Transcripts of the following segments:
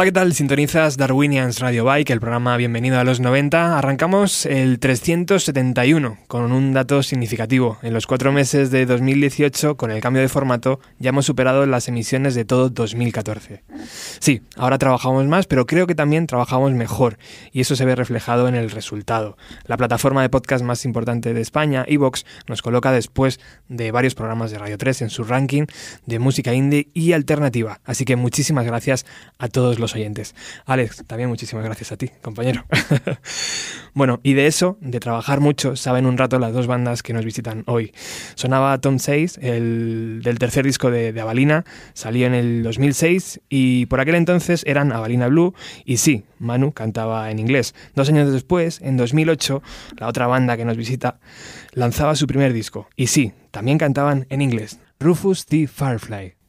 Hola, ¿qué tal? Sintonizas Darwinians Radio Bike, el programa Bienvenido a los 90. Arrancamos el 371 con un dato significativo. En los cuatro meses de 2018, con el cambio de formato, ya hemos superado las emisiones de todo 2014. Sí, ahora trabajamos más, pero creo que también trabajamos mejor y eso se ve reflejado en el resultado. La plataforma de podcast más importante de España, Evox, nos coloca después de varios programas de Radio 3 en su ranking de música indie y alternativa. Así que muchísimas gracias a todos los oyentes. Alex, también muchísimas gracias a ti, compañero. bueno, y de eso, de trabajar mucho, saben un rato las dos bandas que nos visitan hoy. Sonaba Tom 6, el del tercer disco de, de Avalina, salió en el 2006 y por aquel entonces eran Avalina Blue y sí, Manu cantaba en inglés. Dos años después, en 2008, la otra banda que nos visita lanzaba su primer disco y sí, también cantaban en inglés. Rufus T. Firefly.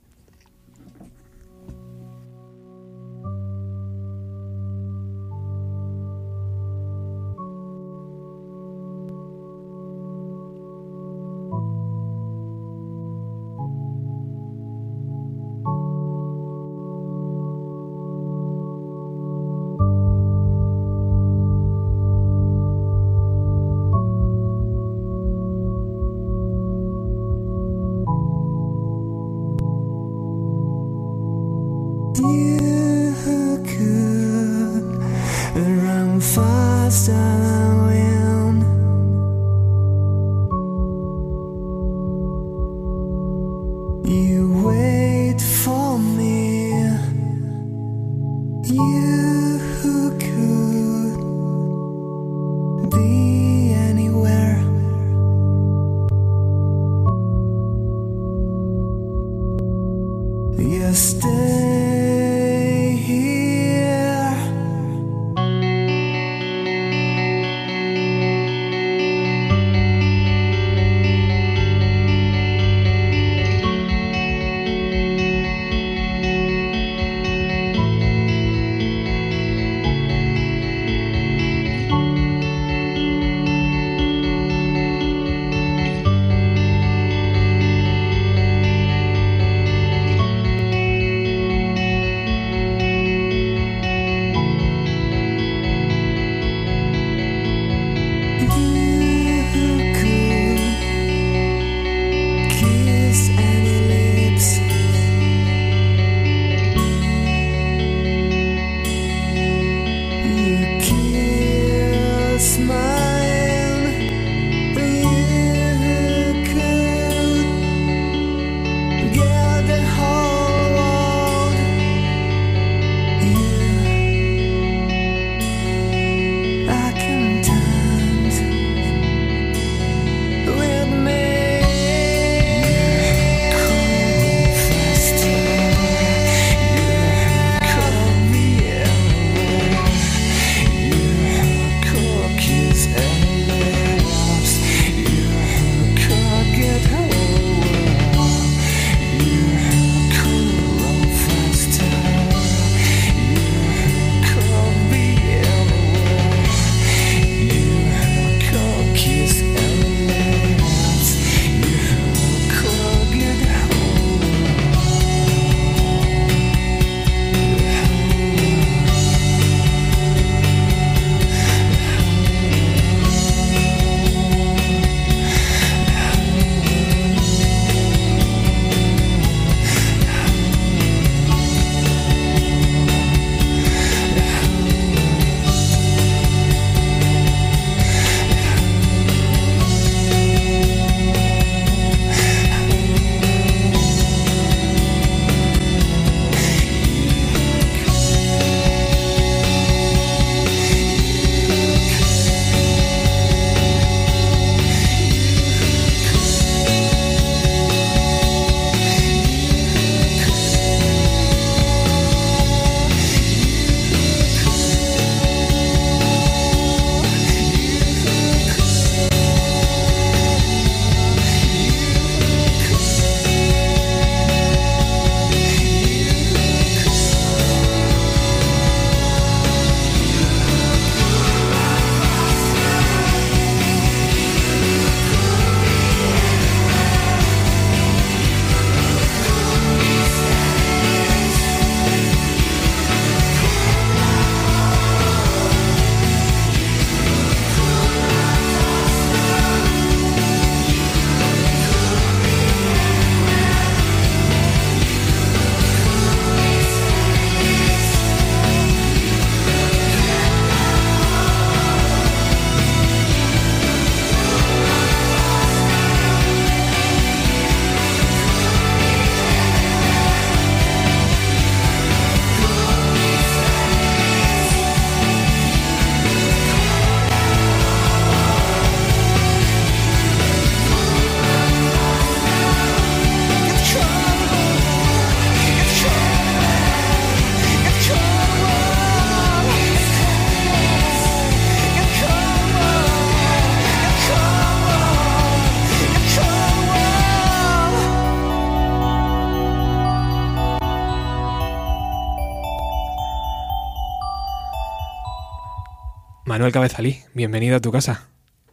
Manuel Cabezalí, bienvenido a tu casa.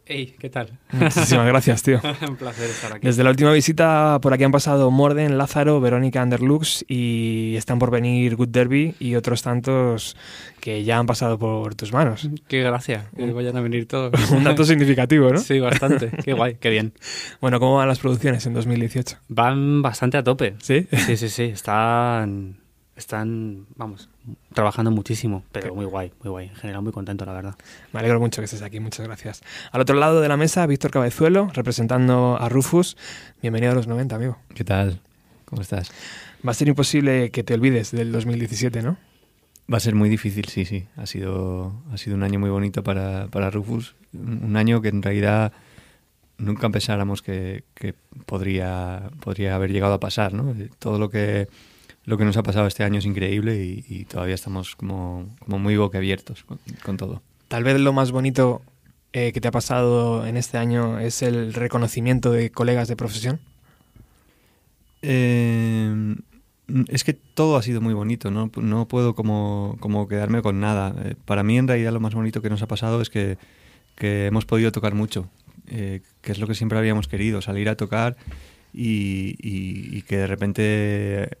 Hey, ¿qué tal? Muchísimas gracias, tío. Un placer estar aquí. Desde la última visita por aquí han pasado Morden, Lázaro, Verónica Underlux y están por venir Good Derby y otros tantos que ya han pasado por tus manos. Qué gracia que vayan a venir todos. Un dato significativo, ¿no? Sí, bastante. Qué guay, qué bien. Bueno, ¿cómo van las producciones en 2018? Van bastante a tope. ¿Sí? Sí, sí, sí. Están, están, vamos, trabajando muchísimo, pero muy guay, muy guay. En general, muy contento, la verdad. Me alegro mucho que estés aquí, muchas gracias. Al otro lado de la mesa, Víctor Cabezuelo, representando a Rufus. Bienvenido a los 90, amigo. ¿Qué tal? ¿Cómo estás? Va a ser imposible que te olvides del 2017, ¿no? Va a ser muy difícil, sí, sí. Ha sido, ha sido un año muy bonito para, para Rufus. Un año que en realidad nunca pensáramos que, que podría, podría haber llegado a pasar, ¿no? Todo lo que lo que nos ha pasado este año es increíble y, y todavía estamos como, como muy boquiabiertos con, con, todo. Tal vez lo más bonito eh, que te ha pasado en este año es el reconocimiento de colegas de profesión. Eh, es que todo ha sido muy bonito, no, no puedo como, como quedarme con nada. Eh, para mí en realidad lo más bonito que nos ha pasado es que, que hemos podido tocar mucho, eh, que es lo que siempre habíamos querido, salir a tocar y, y, y que de repente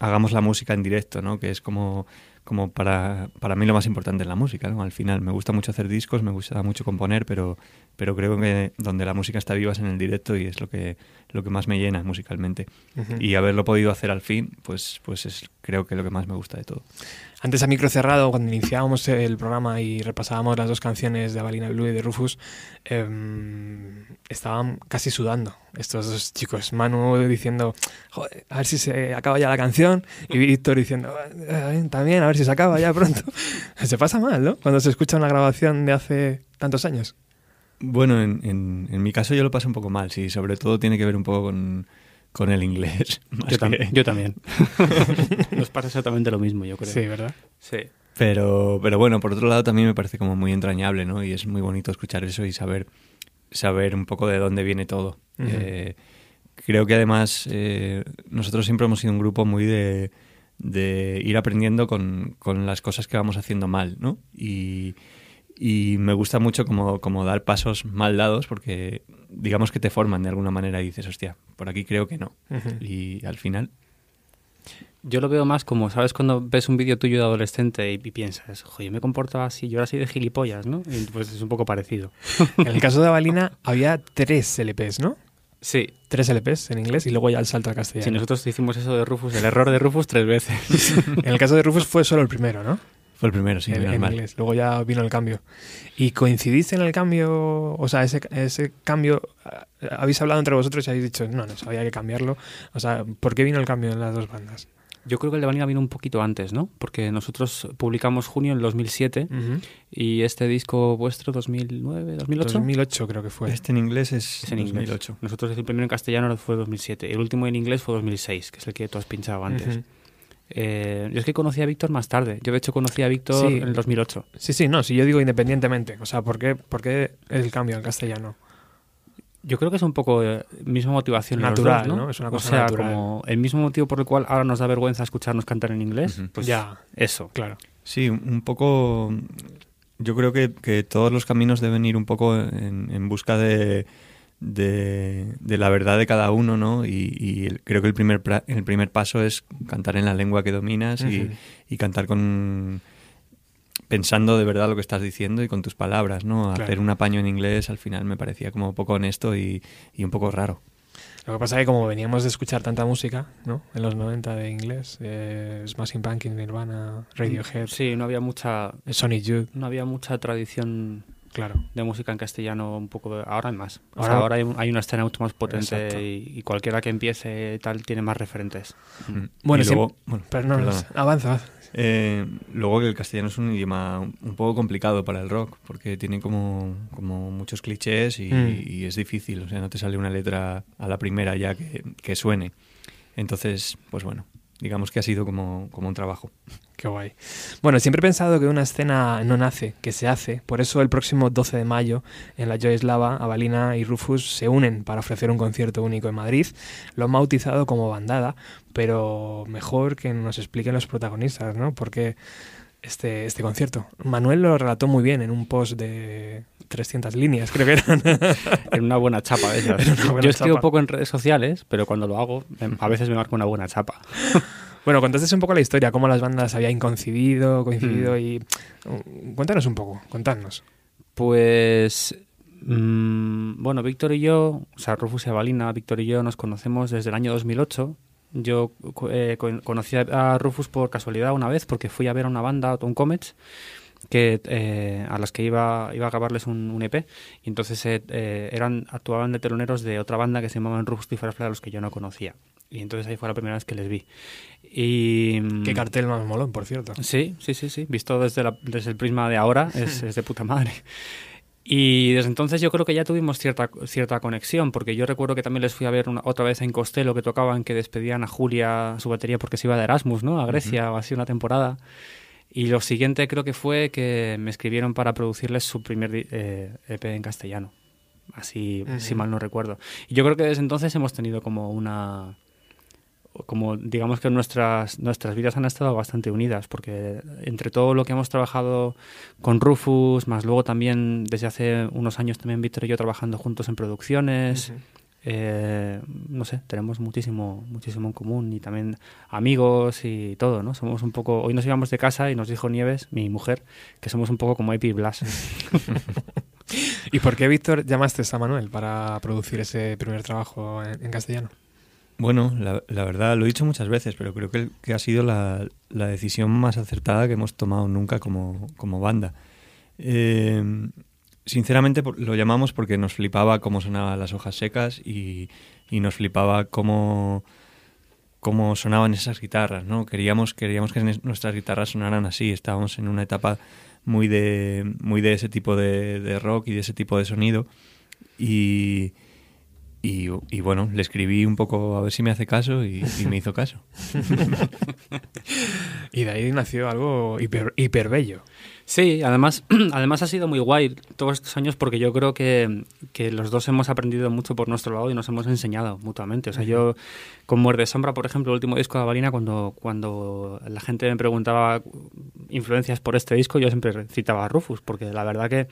hagamos la música en directo, ¿no? Que es como, como para, para mí lo más importante en la música, ¿no? Al final, me gusta mucho hacer discos, me gusta mucho componer, pero, pero creo que donde la música está viva es en el directo y es lo que, lo que más me llena musicalmente. Uh -huh. Y haberlo podido hacer al fin, pues, pues es creo que lo que más me gusta de todo. Antes a micro cerrado, cuando iniciábamos el programa y repasábamos las dos canciones de Avalina Blue y de Rufus, eh, estaban casi sudando estos dos chicos. Manu diciendo, a ver si se acaba ya la canción, y Víctor diciendo, eh, también, a ver si se acaba ya pronto. se pasa mal, ¿no? Cuando se escucha una grabación de hace tantos años. Bueno, en, en, en mi caso yo lo paso un poco mal, sí, sobre todo tiene que ver un poco con con el inglés. Yo, tam que... yo, también. Nos pasa exactamente lo mismo, yo creo. Sí, ¿verdad? Sí. Pero, pero bueno, por otro lado también me parece como muy entrañable, ¿no? Y es muy bonito escuchar eso y saber, saber un poco de dónde viene todo. Uh -huh. eh, creo que además eh, nosotros siempre hemos sido un grupo muy de, de ir aprendiendo con, con, las cosas que vamos haciendo mal, ¿no? Y, y me gusta mucho como, como dar pasos mal dados porque digamos que te forman de alguna manera y dices, hostia, por aquí creo que no. Uh -huh. Y al final... Yo lo veo más como, ¿sabes? Cuando ves un vídeo tuyo de adolescente y, y piensas, joder, me comportaba así, yo era así de gilipollas, ¿no? Y pues es un poco parecido. en el caso de Avalina había tres LPs, ¿no? Sí. Tres LPs en inglés y luego ya el salto a castellano. Sí, nosotros hicimos eso de Rufus, el error de Rufus tres veces. en el caso de Rufus fue solo el primero, ¿no? Fue el primero, sí, en, en inglés. Luego ya vino el cambio. ¿Y coincidiste en el cambio? O sea, ese, ese cambio, habéis hablado entre vosotros y habéis dicho, no, no, había que cambiarlo. O sea, ¿por qué vino el cambio en las dos bandas? Yo creo que el de Vanilla vino un poquito antes, ¿no? Porque nosotros publicamos junio en 2007 uh -huh. y este disco vuestro 2009, 2008. 2008 creo que fue. Este en inglés es, es en 2008. Inglés. Nosotros el primero en castellano fue 2007. El último en inglés fue 2006, que es el que tú has pinchado antes. Uh -huh. Eh, yo es que conocí a Víctor más tarde. Yo, de hecho, conocí a Víctor sí. en el 2008. Sí, sí, no, si yo digo independientemente. O sea, ¿por qué, por qué el cambio al castellano? Yo creo que es un poco eh, misma motivación natural, dos, ¿no? Es una cosa o sea, natural. como el mismo motivo por el cual ahora nos da vergüenza escucharnos cantar en inglés. Uh -huh. Pues ya, eso. Claro. Sí, un poco. Yo creo que, que todos los caminos deben ir un poco en, en busca de, de, de, la verdad de cada uno, ¿no? Y, y el, creo que el primer, el primer paso es cantar en la lengua que dominas uh -huh. y, y, cantar con pensando de verdad lo que estás diciendo y con tus palabras, ¿no? Claro. Hacer un apaño en inglés al final me parecía como poco honesto y, y, un poco raro. Lo que pasa es que como veníamos de escuchar tanta música, ¿no? En los 90 de inglés, eh, Smashing Pumpkins, Nirvana, Radiohead. Sí, no había mucha... Sonic Youth. No había mucha tradición claro. de música en castellano un poco ahora hay más o ahora, sea, ahora hay, hay, una escena mucho más potente y, y, cualquiera que empiece tal tiene más referentes mm. bueno, luego, bueno pero no, avanza, avanza. Eh, luego que el castellano es un idioma un poco complicado para el rock porque tiene como, como muchos clichés y, mm. y, es difícil o sea no te sale una letra a la primera ya que, que suene entonces pues bueno digamos que ha sido como, como un trabajo. Qué guay. Bueno, siempre he pensado que una escena no nace, que se hace. Por eso el próximo 12 de mayo en la Joyeslava, Avalina y Rufus se unen para ofrecer un concierto único en Madrid. Lo han bautizado como bandada, pero mejor que nos expliquen los protagonistas, ¿no? Porque este, este concierto. Manuel lo relató muy bien en un post de 300 líneas, creo que eran. en una buena chapa de. Yo escribo poco en redes sociales, pero cuando lo hago, a veces me marco una buena chapa. Bueno, contaste un poco la historia, cómo las bandas habían coincidido, coincidido mm. y... Uh, cuéntanos un poco, contadnos. Pues... Mm, bueno, Víctor y yo, o sea, Rufus y Avalina, Víctor y yo nos conocemos desde el año 2008. Yo eh, conocí a Rufus por casualidad una vez porque fui a ver a una banda, Tom Comets, que eh, a las que iba, iba a grabarles un, EP y entonces eh, eran actuaban de teloneros de otra banda que se llamaban Rufus y a los que yo no conocía y entonces ahí fue la primera vez que les vi. Y, Qué cartel más molón, por cierto. Sí, sí, sí, sí. Visto desde, desde el prisma de ahora, es, de puta madre. Y desde entonces yo creo que ya tuvimos cierta, cierta conexión, porque yo recuerdo que también les fui a ver una, otra vez en Costello que tocaban, que despedían a Julia su batería porque se iba de Erasmus, ¿no? A Grecia, o así una temporada. Y lo siguiente creo que fue que me escribieron para producirles su primer EP eh, e en castellano. Así, si mal no recuerdo. Y yo creo que desde entonces hemos tenido como una como digamos que nuestras, nuestras vidas han estado bastante unidas, porque entre todo lo que hemos trabajado con Rufus, más luego también desde hace unos años también Víctor y yo trabajando juntos en producciones, eh, no sé, tenemos muchísimo, muchísimo en común y también amigos y todo, ¿no? Somos un poco, hoy nos íbamos de casa y nos dijo Nieves, mi mujer, que somos un poco como Epi Blas. ¿Y por qué, Víctor, llamaste a Manuel para producir ese primer trabajo en castellano? Bueno, la, verdad, lo he dicho muchas veces, pero creo que, ha sido la, decisión más acertada que hemos tomado nunca como, banda. Eh, sinceramente lo llamamos porque nos flipaba cómo sonaban las hojas secas y, nos flipaba cómo, cómo sonaban esas guitarras, ¿no? Queríamos, queríamos que nuestras guitarras sonaran así, estábamos en una etapa muy de, muy de ese tipo de, de rock y de ese tipo de sonido y y, bueno, le escribí un poco a ver si me hace caso y, me hizo caso. y de ahí nació algo hiper, hiper bello. Sí, además, además ha sido muy guay todos estos años porque yo creo que, que, los dos hemos aprendido mucho por nuestro lado y nos hemos enseñado mutuamente. O sea, yo con Muerde Sombra, por ejemplo, el último disco de Avalina, cuando, cuando la gente me preguntaba influencias por este disco, yo siempre citaba a Rufus, porque la verdad que...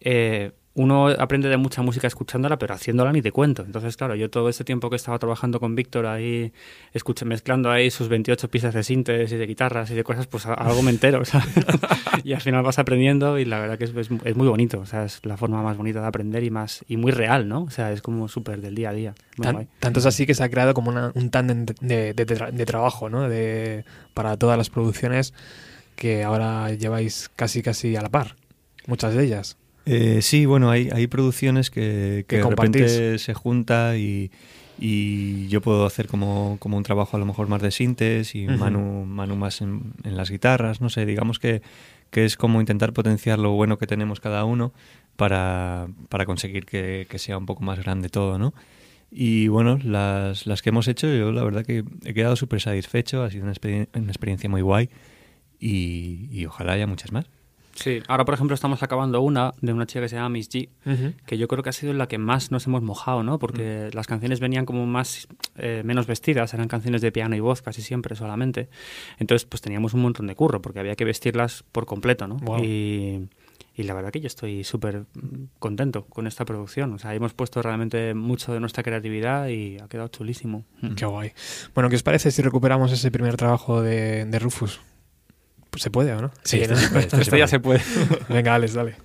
Eh, uno aprende de mucha música escuchándola, pero haciéndola ni te cuento. Entonces, claro, yo todo este tiempo que estaba trabajando con Víctor ahí, escuché, mezclando ahí sus 28 piezas de sintes y de guitarras y de cosas, pues algo me entero, y al final vas aprendiendo y la verdad que es, es, muy bonito, o sea, es la forma más bonita de aprender y más y muy real, ¿no? O sea, es como súper del día a día. tanto es así que se ha creado como un tándem de, de, trabajo, ¿no? De, para todas las producciones que ahora lleváis casi casi a la par, muchas de ellas. Eh, sí, bueno, hay, hay producciones que, que de repente se junta y, y yo puedo hacer como, como, un trabajo a lo mejor más de sintes y Manu, Manu más en, las guitarras, no sé, digamos que, que, es como intentar potenciar lo bueno que tenemos cada uno para, para conseguir que, que, sea un poco más grande todo, ¿no? Y bueno, las, las que hemos hecho, yo la verdad que he quedado súper satisfecho, ha sido una, una experiencia muy guay y, y ojalá haya muchas más. Sí, ahora por ejemplo estamos acabando una de una chica que se llama Miss G, que yo creo que ha sido la que más nos hemos mojado, ¿no? Porque las canciones venían como más, eh, menos vestidas, eran canciones de piano y voz casi siempre solamente. Entonces pues teníamos un montón de curro porque había que vestirlas por completo, ¿no? Y, y la verdad que yo estoy súper contento con esta producción. O sea, hemos puesto realmente mucho de nuestra creatividad y ha quedado chulísimo. Qué guay. Bueno, ¿qué os parece si recuperamos ese primer trabajo de, de Rufus? ¿Se puede o no? Sí, esto, ya se puede. Venga, Alex, dale.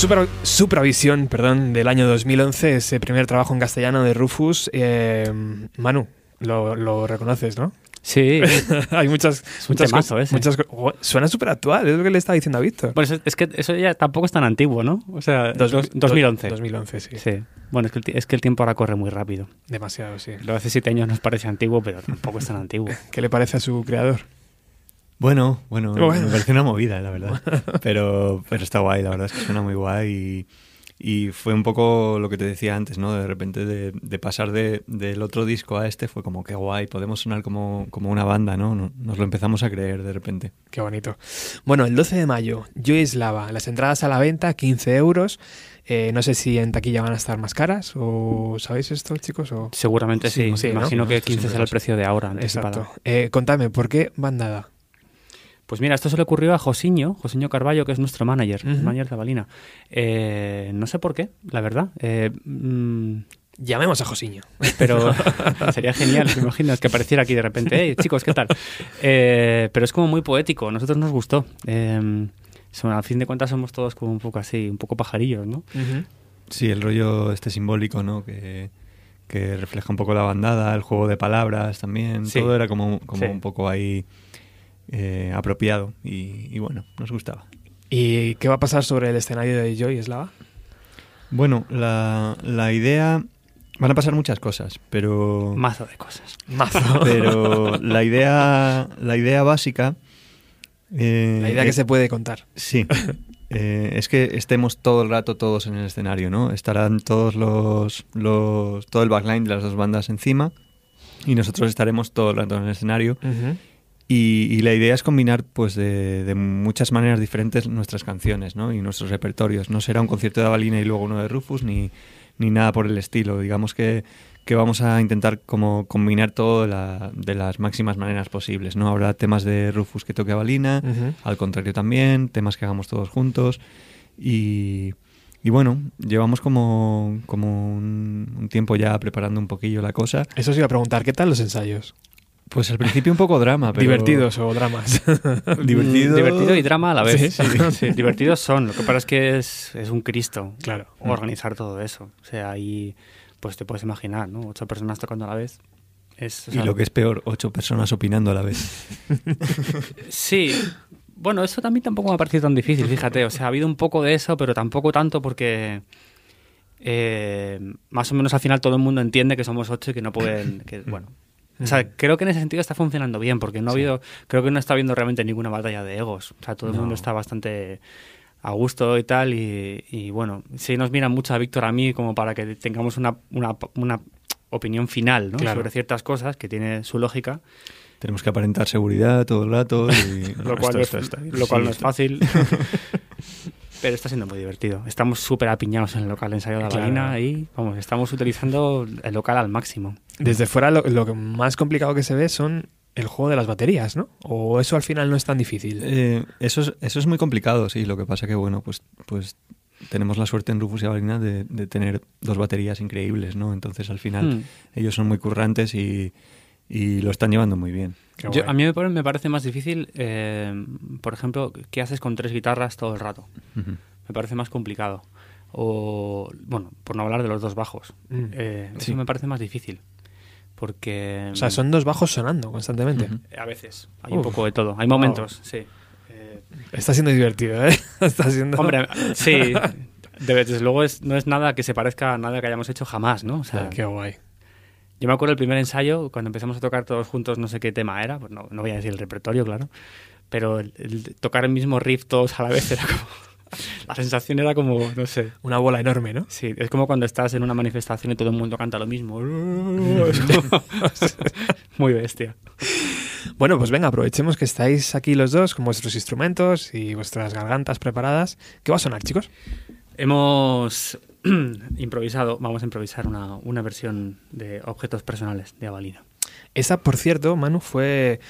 Super, Supervisión, perdón, del año 2011, ese primer trabajo en castellano de Rufus. Eh, Manu, lo, lo reconoces, ¿no? Sí. Hay muchas, Es un muchas, temazo cosas- ese. muchas oh, Suena súper actual, es lo que le estaba diciendo a Víctor. Bueno, es, es que eso ya tampoco es tan antiguo, ¿no? O sea, Dos- dos- do- 2011. 2011, sí. Sí. Bueno, es que, el, es que el tiempo ahora corre muy rápido. Demasiado, sí. Lo hace siete años nos parece antiguo, pero tampoco es tan antiguo. ¿Qué le parece a su creador? Bueno, bueno, Bueno. me parece una movida, la verdad. Pero, pero está guay, la verdad es que suena muy guay y, y fue un poco lo que te decía antes, ¿no? De repente de, de pasar de- del otro disco a este fue como que guay, podemos sonar como, como una banda, ¿no? No- Nos lo empezamos a creer de repente. Qué bonito. Bueno, el 12 de mayo, Yo Eslava. Las entradas a la venta, 15 euros. Eh, no sé si en taquilla van a estar más caras o ¿sabéis esto, chicos? O... Seguramente sí. Sí, ¿no? Imagino que Esto siempre 15 será el precio de ahora. anticipada. Exacto. Eh, contadme, ¿por qué bandada? Pues mira, esto se le ocurrió a Josiño, Josiño Carballo, que es nuestro manager, manager de Balina. Eh, no sé por qué, la verdad. Eh, mm, Llamemos a Josiño. pero sería genial, ¿te imaginas? Que apareciera aquí de repente. Hey, chicos, ¿qué tal? Eh, pero es como muy poético, a nosotros nos gustó. Eh, son- a fin de cuentas somos todos como un poco así, un poco pajarillos, ¿no? Sí, el rollo este simbólico, ¿no? Que, que refleja un poco la bandada, el juego de palabras también. Sí. Todo era como, como Sí. un poco ahí eh, apropiado y, y bueno, nos gustaba. ¿Y qué va a pasar sobre el escenario de Joy Eslava? Bueno, la, la idea... Van a pasar muchas cosas, pero... Mazo de cosas. Mazo. Pero la idea, la idea básica... eh, La idea que se puede contar. Sí. Eh, es que estemos todo el rato todos en el escenario, ¿no? Estarán todos los, los... todo el backline de las dos bandas encima y nosotros estaremos todo el rato en el escenario. Y, y la idea es combinar, pues, de, de muchas maneras diferentes nuestras canciones, ¿no? Y nuestros repertorios. No será un concierto de Avalina y luego uno de Rufus, ni, ni nada por el estilo. Digamos que, que vamos a intentar como combinar todo de, la- de las máximas maneras posibles, ¿no? Habrá temas de Rufus que toque Avalina, al contrario también, temas que hagamos todos juntos. Y, y bueno, llevamos como, como un, un tiempo ya preparando un poquillo la cosa. Eso os iba a preguntar, ¿qué tal los ensayos? Pues al principio un poco drama, pero... ¿Divertidos o dramas? Divertido. Divertido y drama a la vez. Sí. Sí, divertidos son. Lo que pasa es que es, es un Cristo claro. organizar todo eso. O sea, ahí pues te puedes imaginar, ¿no? Ocho personas tocando a la vez. Es, o Y lo que es peor, ocho personas opinando a la vez. Sí. Bueno, eso también tampoco me ha parecido tan difícil, fíjate. O sea, ha habido un poco de eso, pero tampoco tanto porque eh, más o menos al final todo el mundo entiende que somos ocho y que no pueden... Que, bueno, o sea, creo que en ese sentido está funcionando bien porque no ha Sí. habido... Creo que no está habiendo realmente ninguna batalla de egos. O sea, todo el mundo está bastante a gusto y tal y, y, bueno, sí nos mira mucho a Víctor a mí como para que tengamos una, una, una opinión final ¿no? Claro. sobre ciertas cosas que tiene su lógica Tenemos que aparentar seguridad todo el rato. Y... lo cual, no, es, lo cual Sí, no es fácil. Pero está siendo muy divertido. Estamos súper apiñados en el local de ensayo de la Claro. Balina y vamos, estamos utilizando el local al máximo. Desde fuera lo, lo que más complicado que se ve son el juego de las baterías, ¿no? ¿O eso al final no es tan difícil? Eh, eso, es, eso es muy complicado, sí. Lo que pasa que, bueno, pues, pues tenemos la suerte en Rufus y Avalina de, de tener dos baterías increíbles, ¿no? Entonces, al final, Hmm. ellos son muy currantes y, y lo están llevando muy bien. Yo- a mí me, me parece más difícil, eh, por ejemplo, ¿qué haces con tres guitarras todo el rato? Me parece más complicado. O, bueno, por no hablar de los dos bajos. Mm. Eh, Sí. Eso me parece más difícil. Porque... O sea, son dos bajos sonando constantemente. A veces. Hay un poco de todo. Hay momentos, sí. Eh, Está siendo divertido, ¿eh? Está siendo... Hombre, sí. de- Desde luego es, no es nada que se parezca a nada que hayamos hecho jamás, ¿no? O sea, Qué guay. Yo me acuerdo el primer ensayo, cuando empezamos a tocar todos juntos, no sé qué tema era, pues no, no voy a decir el repertorio, claro, pero el, el tocar el mismo riff todos a la vez era como... La sensación era como, no sé. Una bola enorme, ¿no? Sí, es como cuando estás en una manifestación y todo el mundo canta lo mismo. Muy bestia. Bueno, pues venga, aprovechemos que estáis aquí los dos con vuestros instrumentos y vuestras gargantas preparadas. ¿Qué va a sonar, chicos? Hemos improvisado, vamos a improvisar una, una versión de objetos personales de Avalina. Esa, por cierto, Manu, fue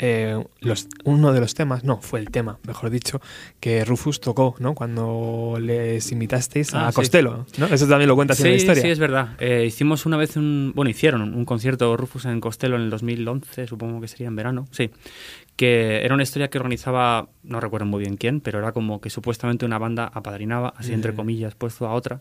eh, los- uno de los temas, no, fue el tema, mejor dicho, que Rufus tocó, ¿no? Cuando les invitasteis a Ah, sí. Costello, ¿no? Eso también lo cuentas en la Sí, historia. sí, es verdad. Eh, hicimos una vez un. Bueno, hicieron un concierto Rufus en Costello en el 2011, supongo que sería en verano. Sí. Que era una historia que organizaba, no recuerdo muy bien quién, pero era como que supuestamente una banda apadrinaba, así entre comillas, puesto a otra.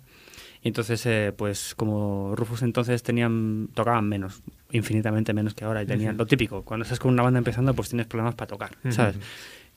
Y entonces, eh, pues como Rufus entonces tenían, tocaban menos, infinitamente menos que ahora, y tenían lo típico, cuando estás con una banda empezando, pues tienes problemas para tocar, ¿sabes?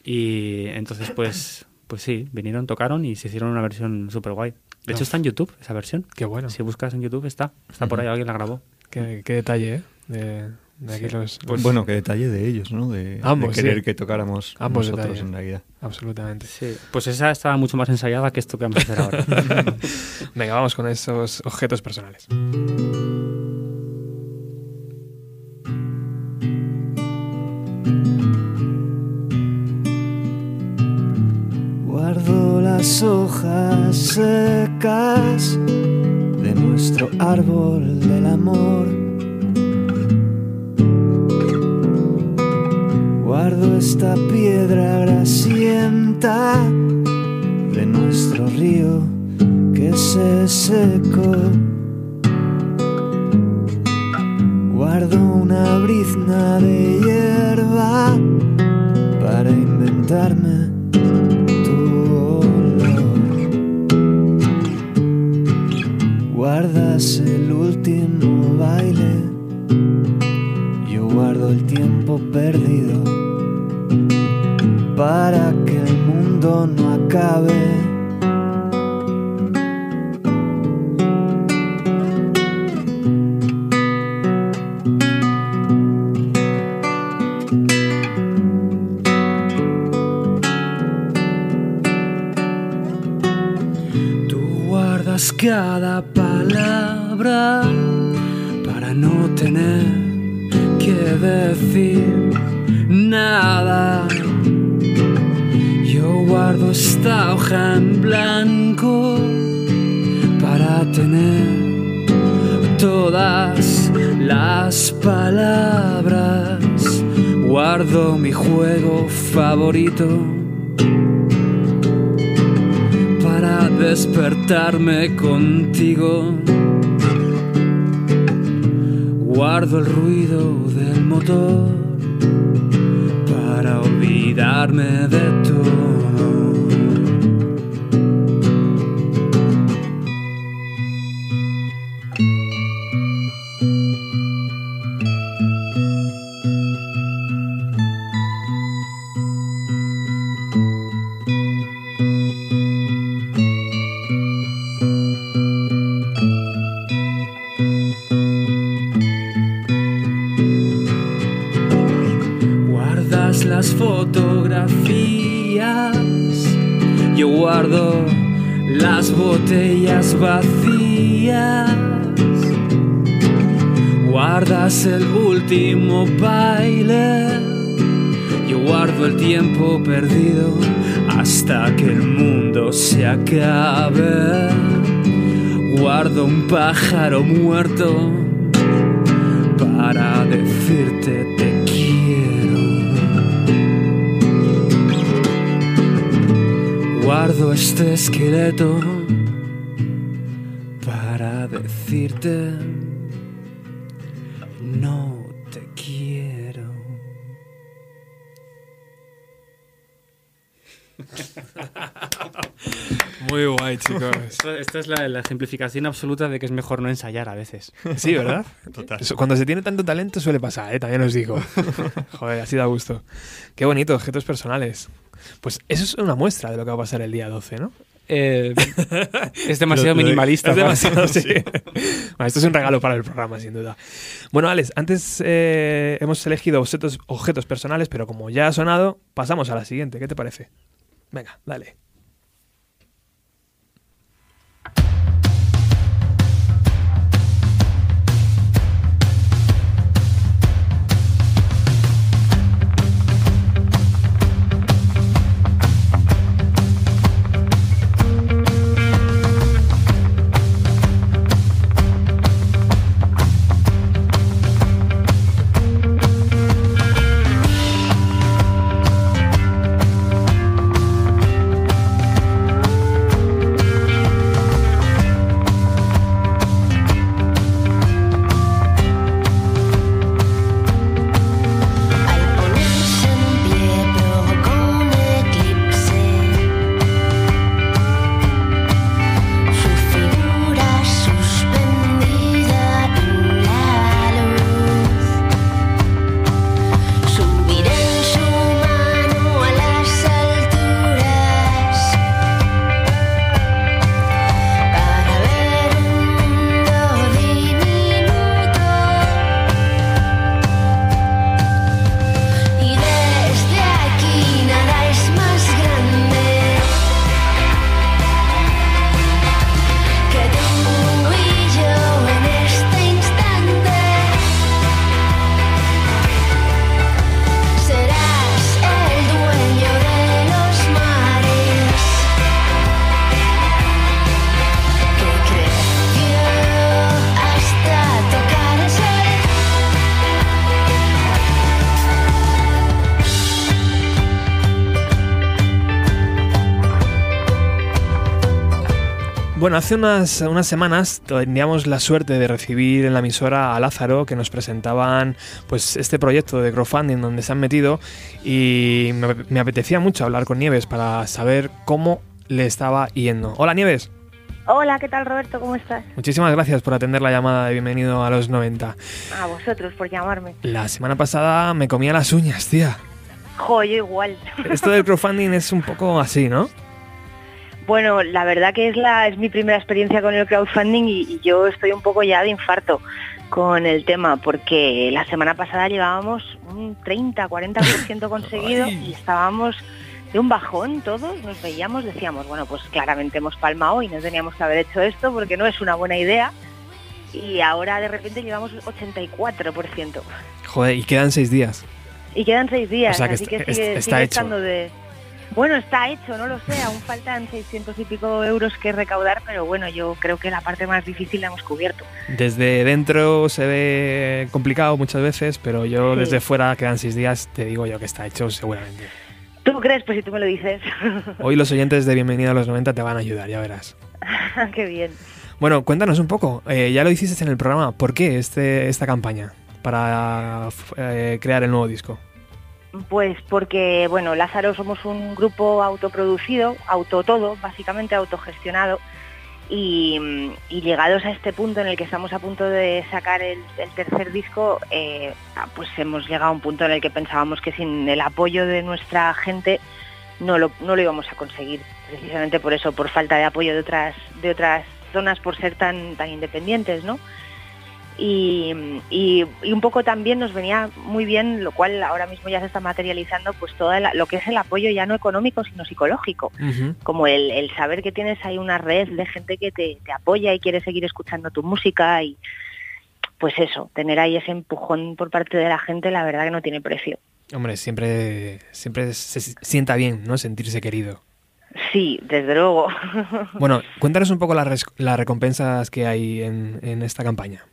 Y entonces, pues, pues sí, vinieron, tocaron y se hicieron una versión súper guay. De hecho, está en YouTube esa versión. Qué bueno. Si buscas en YouTube, está. Está por ahí, alguien la grabó. Qué, qué detalle, ¿eh? De, de aquí Sí. los, Pues bueno, qué detalle de ellos, ¿no? De, Ambos, de querer sí. que tocáramos Ambos nosotros detalles. en realidad. Absolutamente. Sí. Pues esa estaba mucho más ensayada que esto que vamos a hacer ahora. Venga, vamos con esos objetos personales. Guardo las hojas secas de nuestro árbol del amor. Guardo esta piedra grasienta de nuestro río que se secó. Guardo una brizna de hierba para inventarme tu olor. Guardas el último baile, guardo el tiempo perdido para que el mundo no acabe. Tú guardas cada palabra para no tener decir nada. Yo guardo esta hoja en blanco para tener todas las palabras. Guardo mi juego favorito para despertarme contigo. Guardo el ruido motor para olvidarme de todo. Perdido hasta que el mundo se acabe. Guardo un pájaro muerto para decirte te quiero. Guardo este esqueleto Esto- Esta es la, la ejemplificación absoluta de que es mejor no ensayar a veces. Sí, ¿verdad? Total. Cuando se tiene tanto talento suele pasar, ¿eh? también os digo. Joder, así da gusto. Qué bonito, objetos personales. Pues eso es una muestra de lo que va a pasar el día 12, ¿no? Eh, es demasiado Lo- lo de- minimalista. Es demasiado, sí. Bueno, esto es un regalo para el programa, sin duda. Bueno, Alex, antes eh, hemos elegido objetos, objetos personales, pero como ya ha sonado, pasamos a la siguiente. ¿Qué te parece? Venga, dale. Hace unas, unas semanas teníamos la suerte de recibir en la emisora a Lázaro que nos presentaban pues este proyecto de crowdfunding donde se han metido y me, me apetecía mucho hablar con Nieves para saber cómo le estaba yendo. Hola Nieves. Hola, ¿qué tal Roberto? ¿Cómo estás? Muchísimas gracias por atender la llamada de bienvenido a los 90. A vosotros por llamarme. La semana pasada me comía las uñas, tía. Jo, yo igual. Esto del crowdfunding es un poco así, ¿no? Bueno, la verdad que es, la, es mi primera experiencia con el crowdfunding y, y yo estoy un poco ya de infarto con el tema porque la semana pasada llevábamos un 30-40% conseguido y estábamos de un bajón todos, nos veíamos, decíamos, bueno, pues claramente hemos palmado y no teníamos que haber hecho esto porque no es una buena idea y ahora de repente llevamos 84%. Joder, y quedan seis días. Y quedan seis días, O sea que así que sigue, está sigue hecho. estando de... Bueno, está hecho, no lo sé, aún faltan 600 y pico euros que recaudar, pero bueno, yo creo que la parte más difícil la hemos cubierto. Desde dentro se ve complicado muchas veces, pero yo Sí. desde fuera quedan seis días, te digo yo que está hecho seguramente. ¿Tú crees? Pues si tú me lo dices. Hoy los oyentes de Bienvenido a los 90 te van a ayudar, ya verás. Qué bien. Bueno, cuéntanos un poco, eh, ya lo hiciste en el programa, ¿por qué este, esta campaña para eh, crear el nuevo disco? Pues porque, bueno, Lázaro somos un grupo autoproducido, auto todo, básicamente autogestionado, y, llegados a este punto en el que estamos a punto de sacar el, tercer disco, eh, pues hemos llegado a un punto en el que pensábamos que sin el apoyo de nuestra gente no lo, no lo íbamos a conseguir, precisamente por eso, por falta de apoyo de otras, de otras zonas, por ser tan, tan independientes, ¿no? Y, y- y un poco también nos venía muy bien, lo cual ahora mismo ya se está materializando, pues todo el- lo que es el apoyo ya no económico, sino psicológico, como el, el saber que tienes ahí una red de gente que te, te apoya y quiere seguir escuchando tu música y pues eso, tener ahí ese empujón por parte de la gente, la verdad que no tiene precio. Hombre, siempre, siempre se sienta bien, ¿no? Sentirse querido. Sí, desde luego. Bueno, cuéntanos un poco las, las recompensas que hay en, en esta campaña.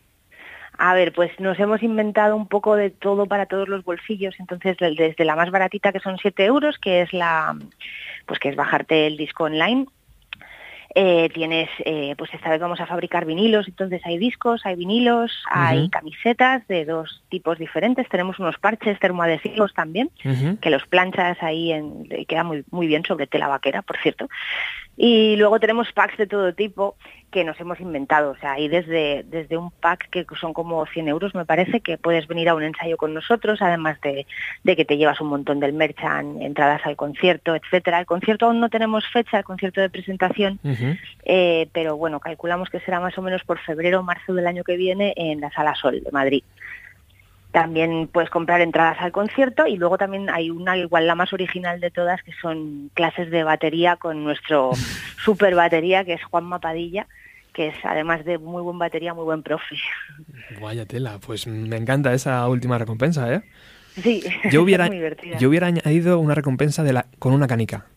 A ver, pues nos hemos inventado un poco de todo para todos los bolsillos, entonces desde la más baratita que son 7 euros, que es la pues que es bajarte el disco online. Eh, tienes, eh, pues esta vez vamos a fabricar vinilos, entonces hay discos, hay vinilos, hay camisetas de dos tipos diferentes, tenemos unos parches termoadhesivos también, que los planchas ahí en, queda muy, muy bien sobre tela vaquera, por cierto. Y luego tenemos packs de todo tipo que nos hemos inventado. O sea, hay desde, desde un pack que son como 100 euros, me parece, que puedes venir a un ensayo con nosotros, además de, de que te llevas un montón del merchan, entradas al concierto, etcétera. El concierto aún no tenemos fecha, el concierto de presentación, eh, pero bueno, calculamos que será más o menos por febrero o marzo del año que viene en la Sala Sol de Madrid. También puedes comprar entradas al concierto y luego también hay una, igual la más original de todas, que son clases de batería con nuestro super batería, que es Juan Mapadilla, que es además de muy buen batería, muy buen profe. Vaya tela, pues me encanta esa última recompensa, ¿eh? Sí, Yo hubiera, es muy divertida. yo hubiera añadido una recompensa de la, con una canica.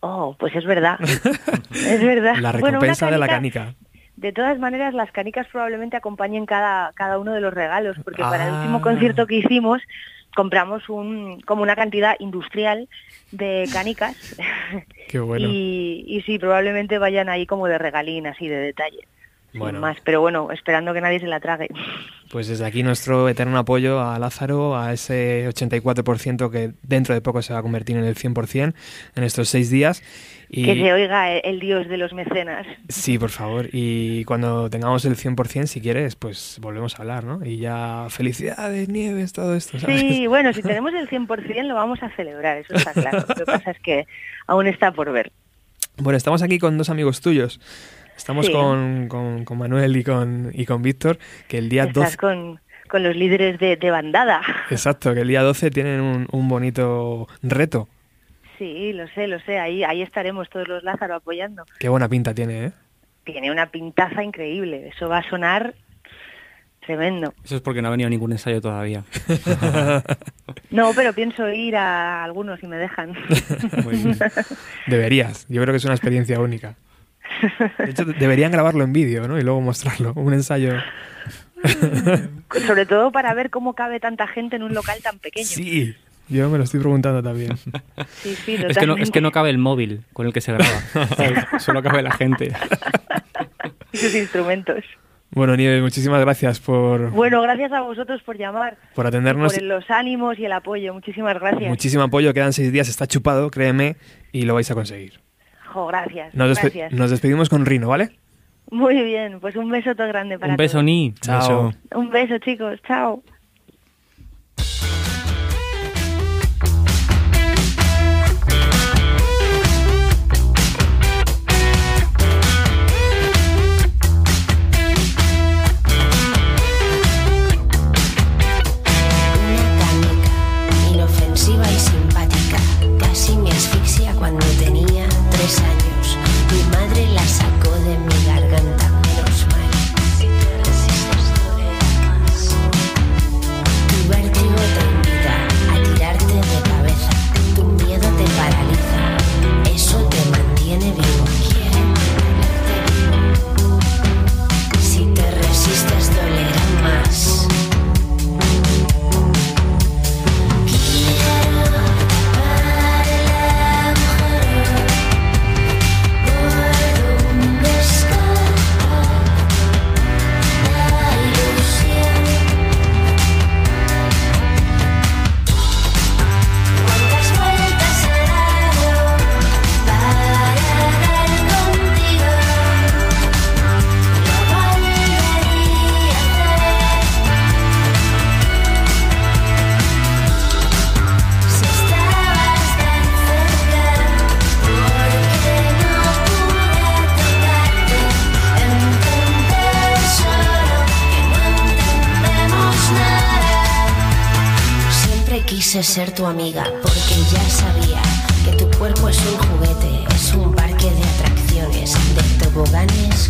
Oh, pues es verdad. es verdad. La Bueno, recompensa de la canica. De todas maneras, las canicas probablemente acompañen cada, cada uno de los regalos, porque para el Ah. último concierto que hicimos compramos un, como una cantidad industrial de canicas Qué bueno. y, y sí, probablemente vayan ahí como de regalín, así de detalle. Bueno. más, pero bueno, esperando que nadie se la trague. Pues desde aquí nuestro eterno apoyo a Lázaro, a ese 84% que dentro de poco se va a convertir en el 100% en estos seis días. Y Que se oiga el, el dios de los mecenas. Sí, por favor. Y cuando tengamos el 100%, si quieres, pues volvemos a hablar, ¿no? Y ya felicidades, nieves, todo esto, ¿sabes? Sí, bueno, si tenemos el 100% lo vamos a celebrar, eso está claro. Lo que pasa es que aún está por ver. Bueno, estamos aquí con dos amigos tuyos. Estamos Sí. con, con- con Manuel y con, y con Víctor, que el día Estás 12... con, con los líderes de, de bandada. Exacto, que el día 12 tienen un, un bonito reto. Sí, lo sé, lo sé. Ahí, ahí estaremos todos los Lázaro apoyando. Qué buena pinta tiene, ¿eh? Tiene una pintaza increíble. Eso va a sonar tremendo. Eso es porque no ha venido ningún ensayo todavía. No, pero pienso ir a algunos si me dejan. Muy bien. Deberías, yo creo que es una experiencia única. De hecho, deberían grabarlo en vídeo, ¿no? Y luego mostrarlo, un ensayo. Sobre todo para ver cómo cabe tanta gente en un local tan pequeño. Sí, Yo me lo estoy preguntando también. Sí, sí, Es que, no, es que no cabe el móvil con el que se graba. Solo cabe la gente. Y sus instrumentos. Bueno, Nieves, muchísimas gracias por, Bueno, gracias a vosotros por llamar, por atendernos. por los ánimos y el apoyo. Muchísimas gracias. Muchísimo apoyo, quedan seis días, está chupado, créeme, y lo vais a conseguir. Jo, gracias. Nos, despe- gracias. nos despedimos con Rino, ¿vale? Muy bien, pues un beso todo grande para Un beso, todos. Ni. Chao. Un beso, chicos. Chao.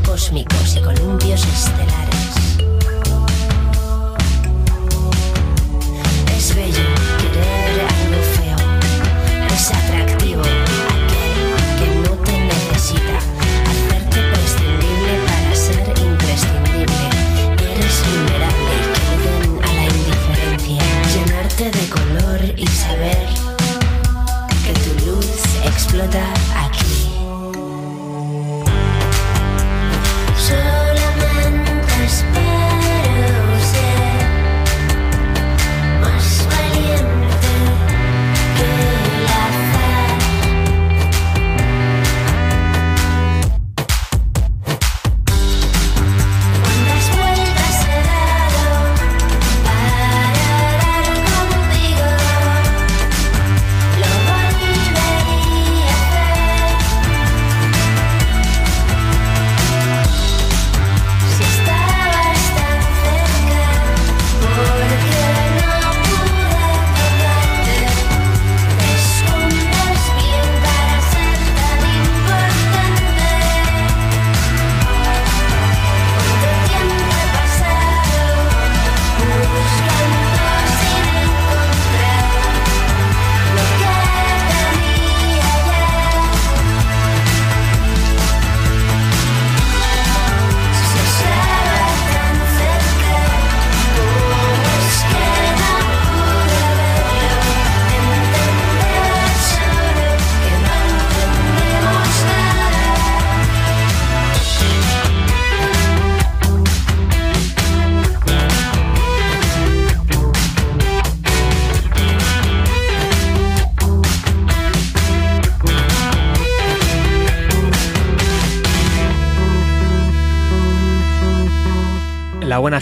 Cósmicos y columpios estelares.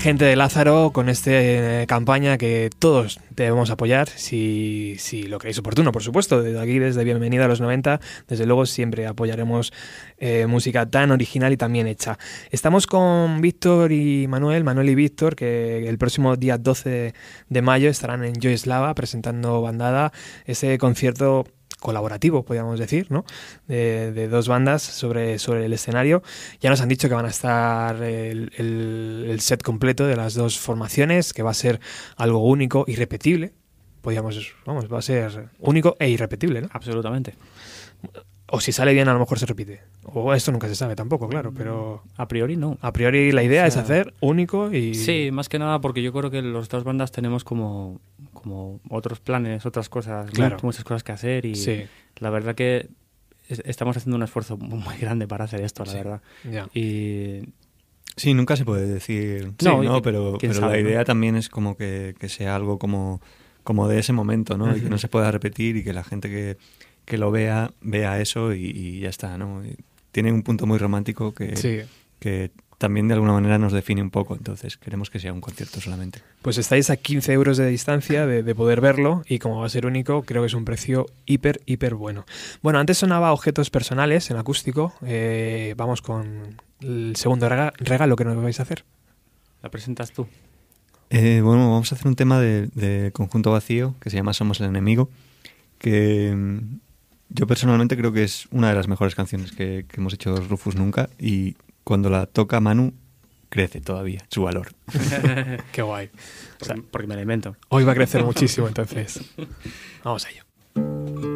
Gente de Lázaro con esta campaña que todos debemos apoyar, si, si lo creéis oportuno, por supuesto. Desde aquí, desde Bienvenida a los 90, desde luego siempre apoyaremos eh, música tan original y tan bien hecha. Estamos con Víctor y Manuel, Manuel y Víctor, que el próximo día 12 de mayo estarán en Joy Slava presentando Bandada, ese concierto colaborativo, podríamos decir, ¿no? De, de dos bandas sobre, sobre el escenario. Ya nos han dicho que van a estar el, el- el set completo de las dos formaciones, que va a ser algo único, irrepetible. Podríamos, vamos, va a ser único e irrepetible, ¿no? Absolutamente. O si sale bien, a lo mejor se repite. O esto nunca se sabe tampoco, claro, pero A priori no. a priori la idea O es hacer único y... Sí, más que nada porque yo creo que las dos bandas tenemos como, como otros planes, otras cosas, Claro. muchas cosas que hacer y Sí, la verdad que es- estamos haciendo un esfuerzo muy grande para hacer esto, la Sí. verdad. Y Sí, nunca se puede decir Sí, no, y no que- pero, pero la idea también es como que, que sea algo como, como de ese momento, ¿no? Y que no se pueda repetir y que la gente que, que lo vea, vea eso y, y ya está, ¿no? Y tiene un punto muy romántico que, Sí. que también de alguna manera nos define un poco, entonces queremos que sea un concierto solamente. Pues estáis a 15 euros de distancia de, de poder verlo y como va a ser único, creo que es un precio hiper, hiper bueno. Bueno, antes sonaba objetos personales en acústico. eh, vamos con el segundo rega- regalo que nos vais a hacer. la presentas tú. Eh, bueno, vamos a hacer un tema de, de Conjunto Vacío que se llama Somos el Enemigo, que mm, yo personalmente creo que es una de las mejores canciones que, que hemos hecho Rufus nunca y cuando la toca Manu crece todavía su valor. Qué guay. Porque, porque me la invento. Hoy va a crecer muchísimo, entonces. Vamos a ello.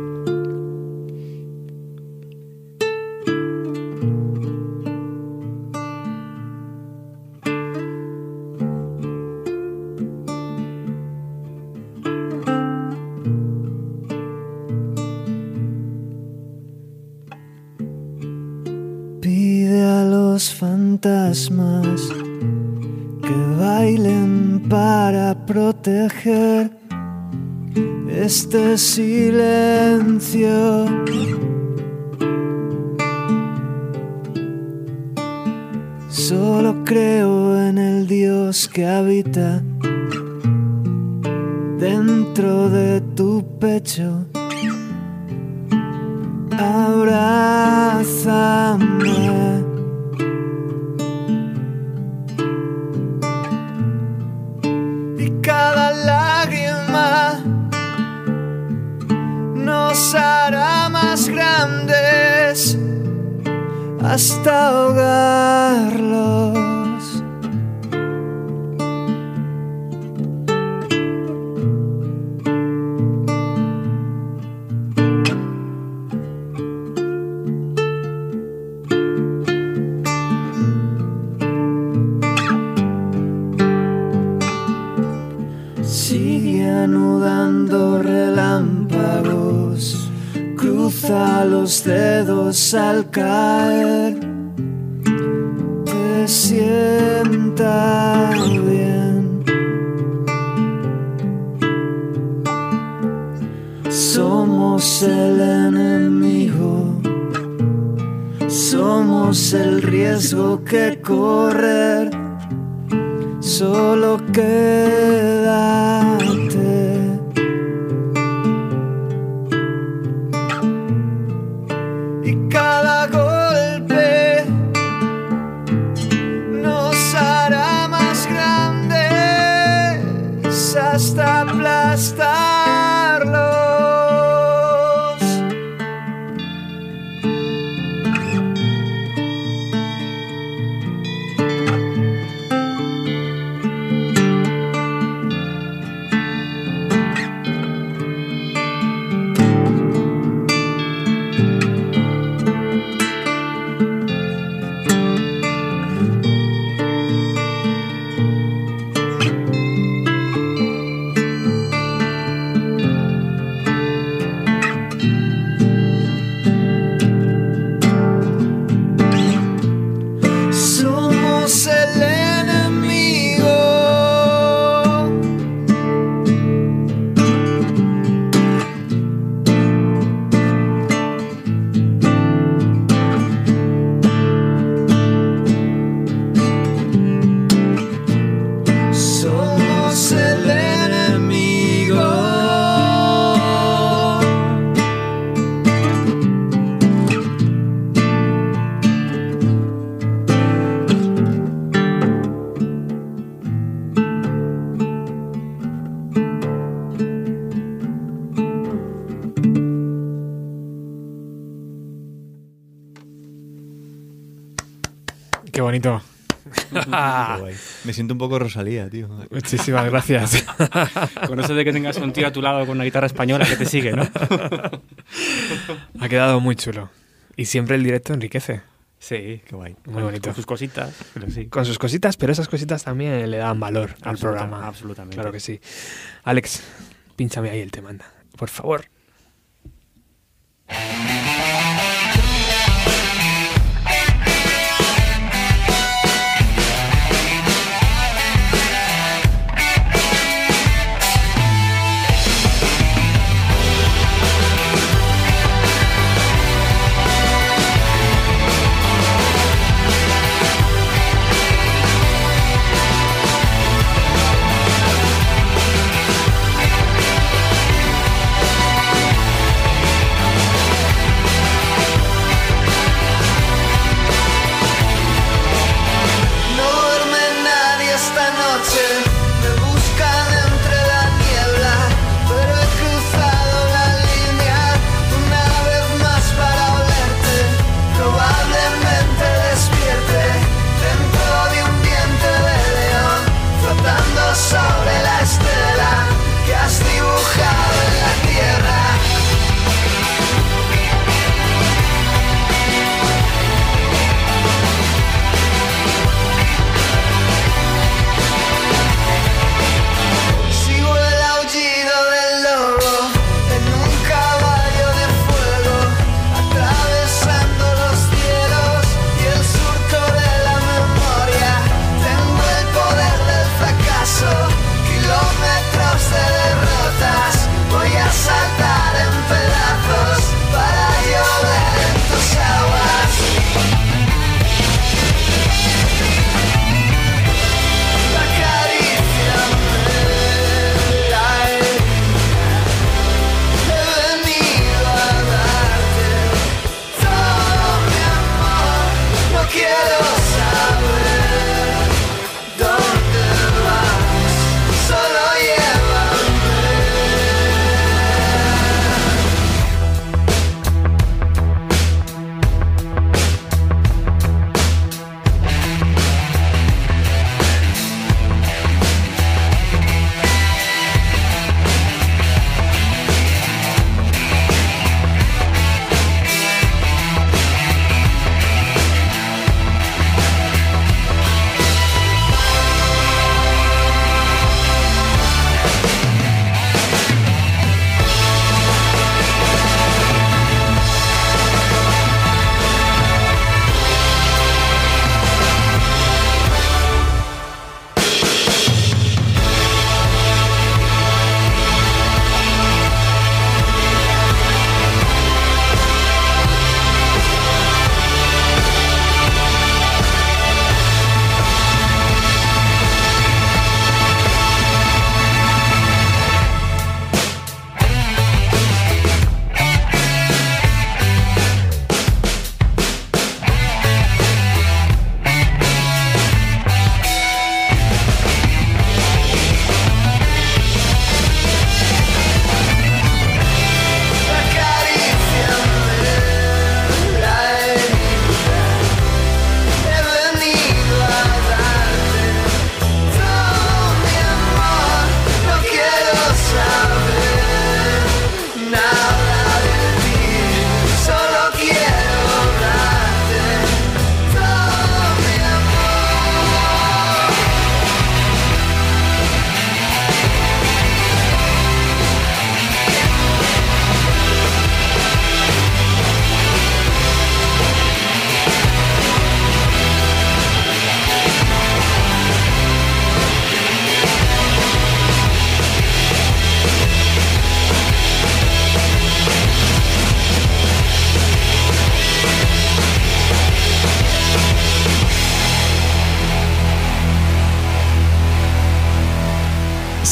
Que bailen para proteger este silencio. Solo creo en el Dios que habita dentro de tu pecho. Dedos al caer, te sienta bien. Somos el enemigo, somos el riesgo que correr solo quédate. Bonito. Me siento un poco Rosalía, tío. Muchísimas gracias. Con eso de que tengas un tío a tu lado con una guitarra española que te sigue, ¿no? ha quedado muy chulo. Y siempre el directo enriquece. Sí, Qué guay. Muy con, bonito. con sus cositas, pero sí. Con sus cositas, pero esas cositas también le dan valor al programa. Absolutamente. Claro que sí. Alex, pínchame ahí el tema, anda. Por favor.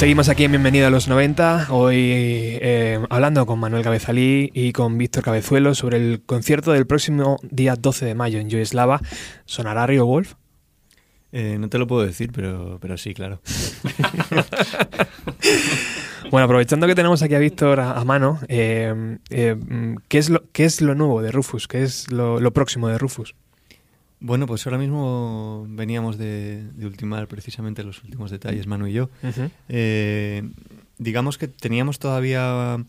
Seguimos aquí en Bienvenido a los 90, hoy eh, hablando con Manuel Cabezalí y con Víctor Cabezuelo sobre el concierto del próximo día 12 de mayo en Yugoslava. ¿Sonará Rio Wolf? Eh, no te lo puedo decir, pero, pero sí, claro. Bueno, aprovechando que tenemos aquí a Víctor a, a mano, eh, eh, ¿qué, es lo, ¿qué es lo nuevo de Rufus? ¿Qué es lo, lo próximo de Rufus? Bueno, pues ahora mismo veníamos de, de ultimar precisamente los últimos detalles, Manu y yo. Eh, digamos que teníamos todavía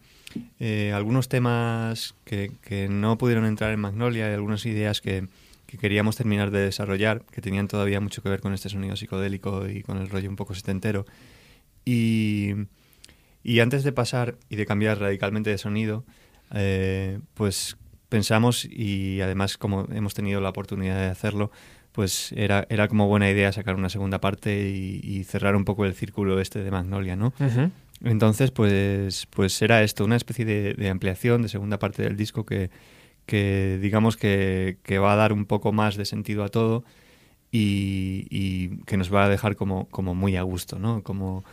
eh, algunos temas que, que no pudieron entrar en Magnolia y algunas ideas que, que queríamos terminar de desarrollar, que tenían todavía mucho que ver con este sonido psicodélico y con el rollo un poco setentero. Y, y antes de pasar y de cambiar radicalmente de sonido, eh, pues pensamos y además como hemos tenido la oportunidad de hacerlo, pues era, era como buena idea sacar una segunda parte y, y cerrar un poco el círculo este de Magnolia, ¿no? Entonces, pues, pues era esto, una especie de, de ampliación de segunda parte del disco que, que digamos que, que va a dar un poco más de sentido a todo y, y que nos va a dejar como, como muy a gusto, ¿no? Como,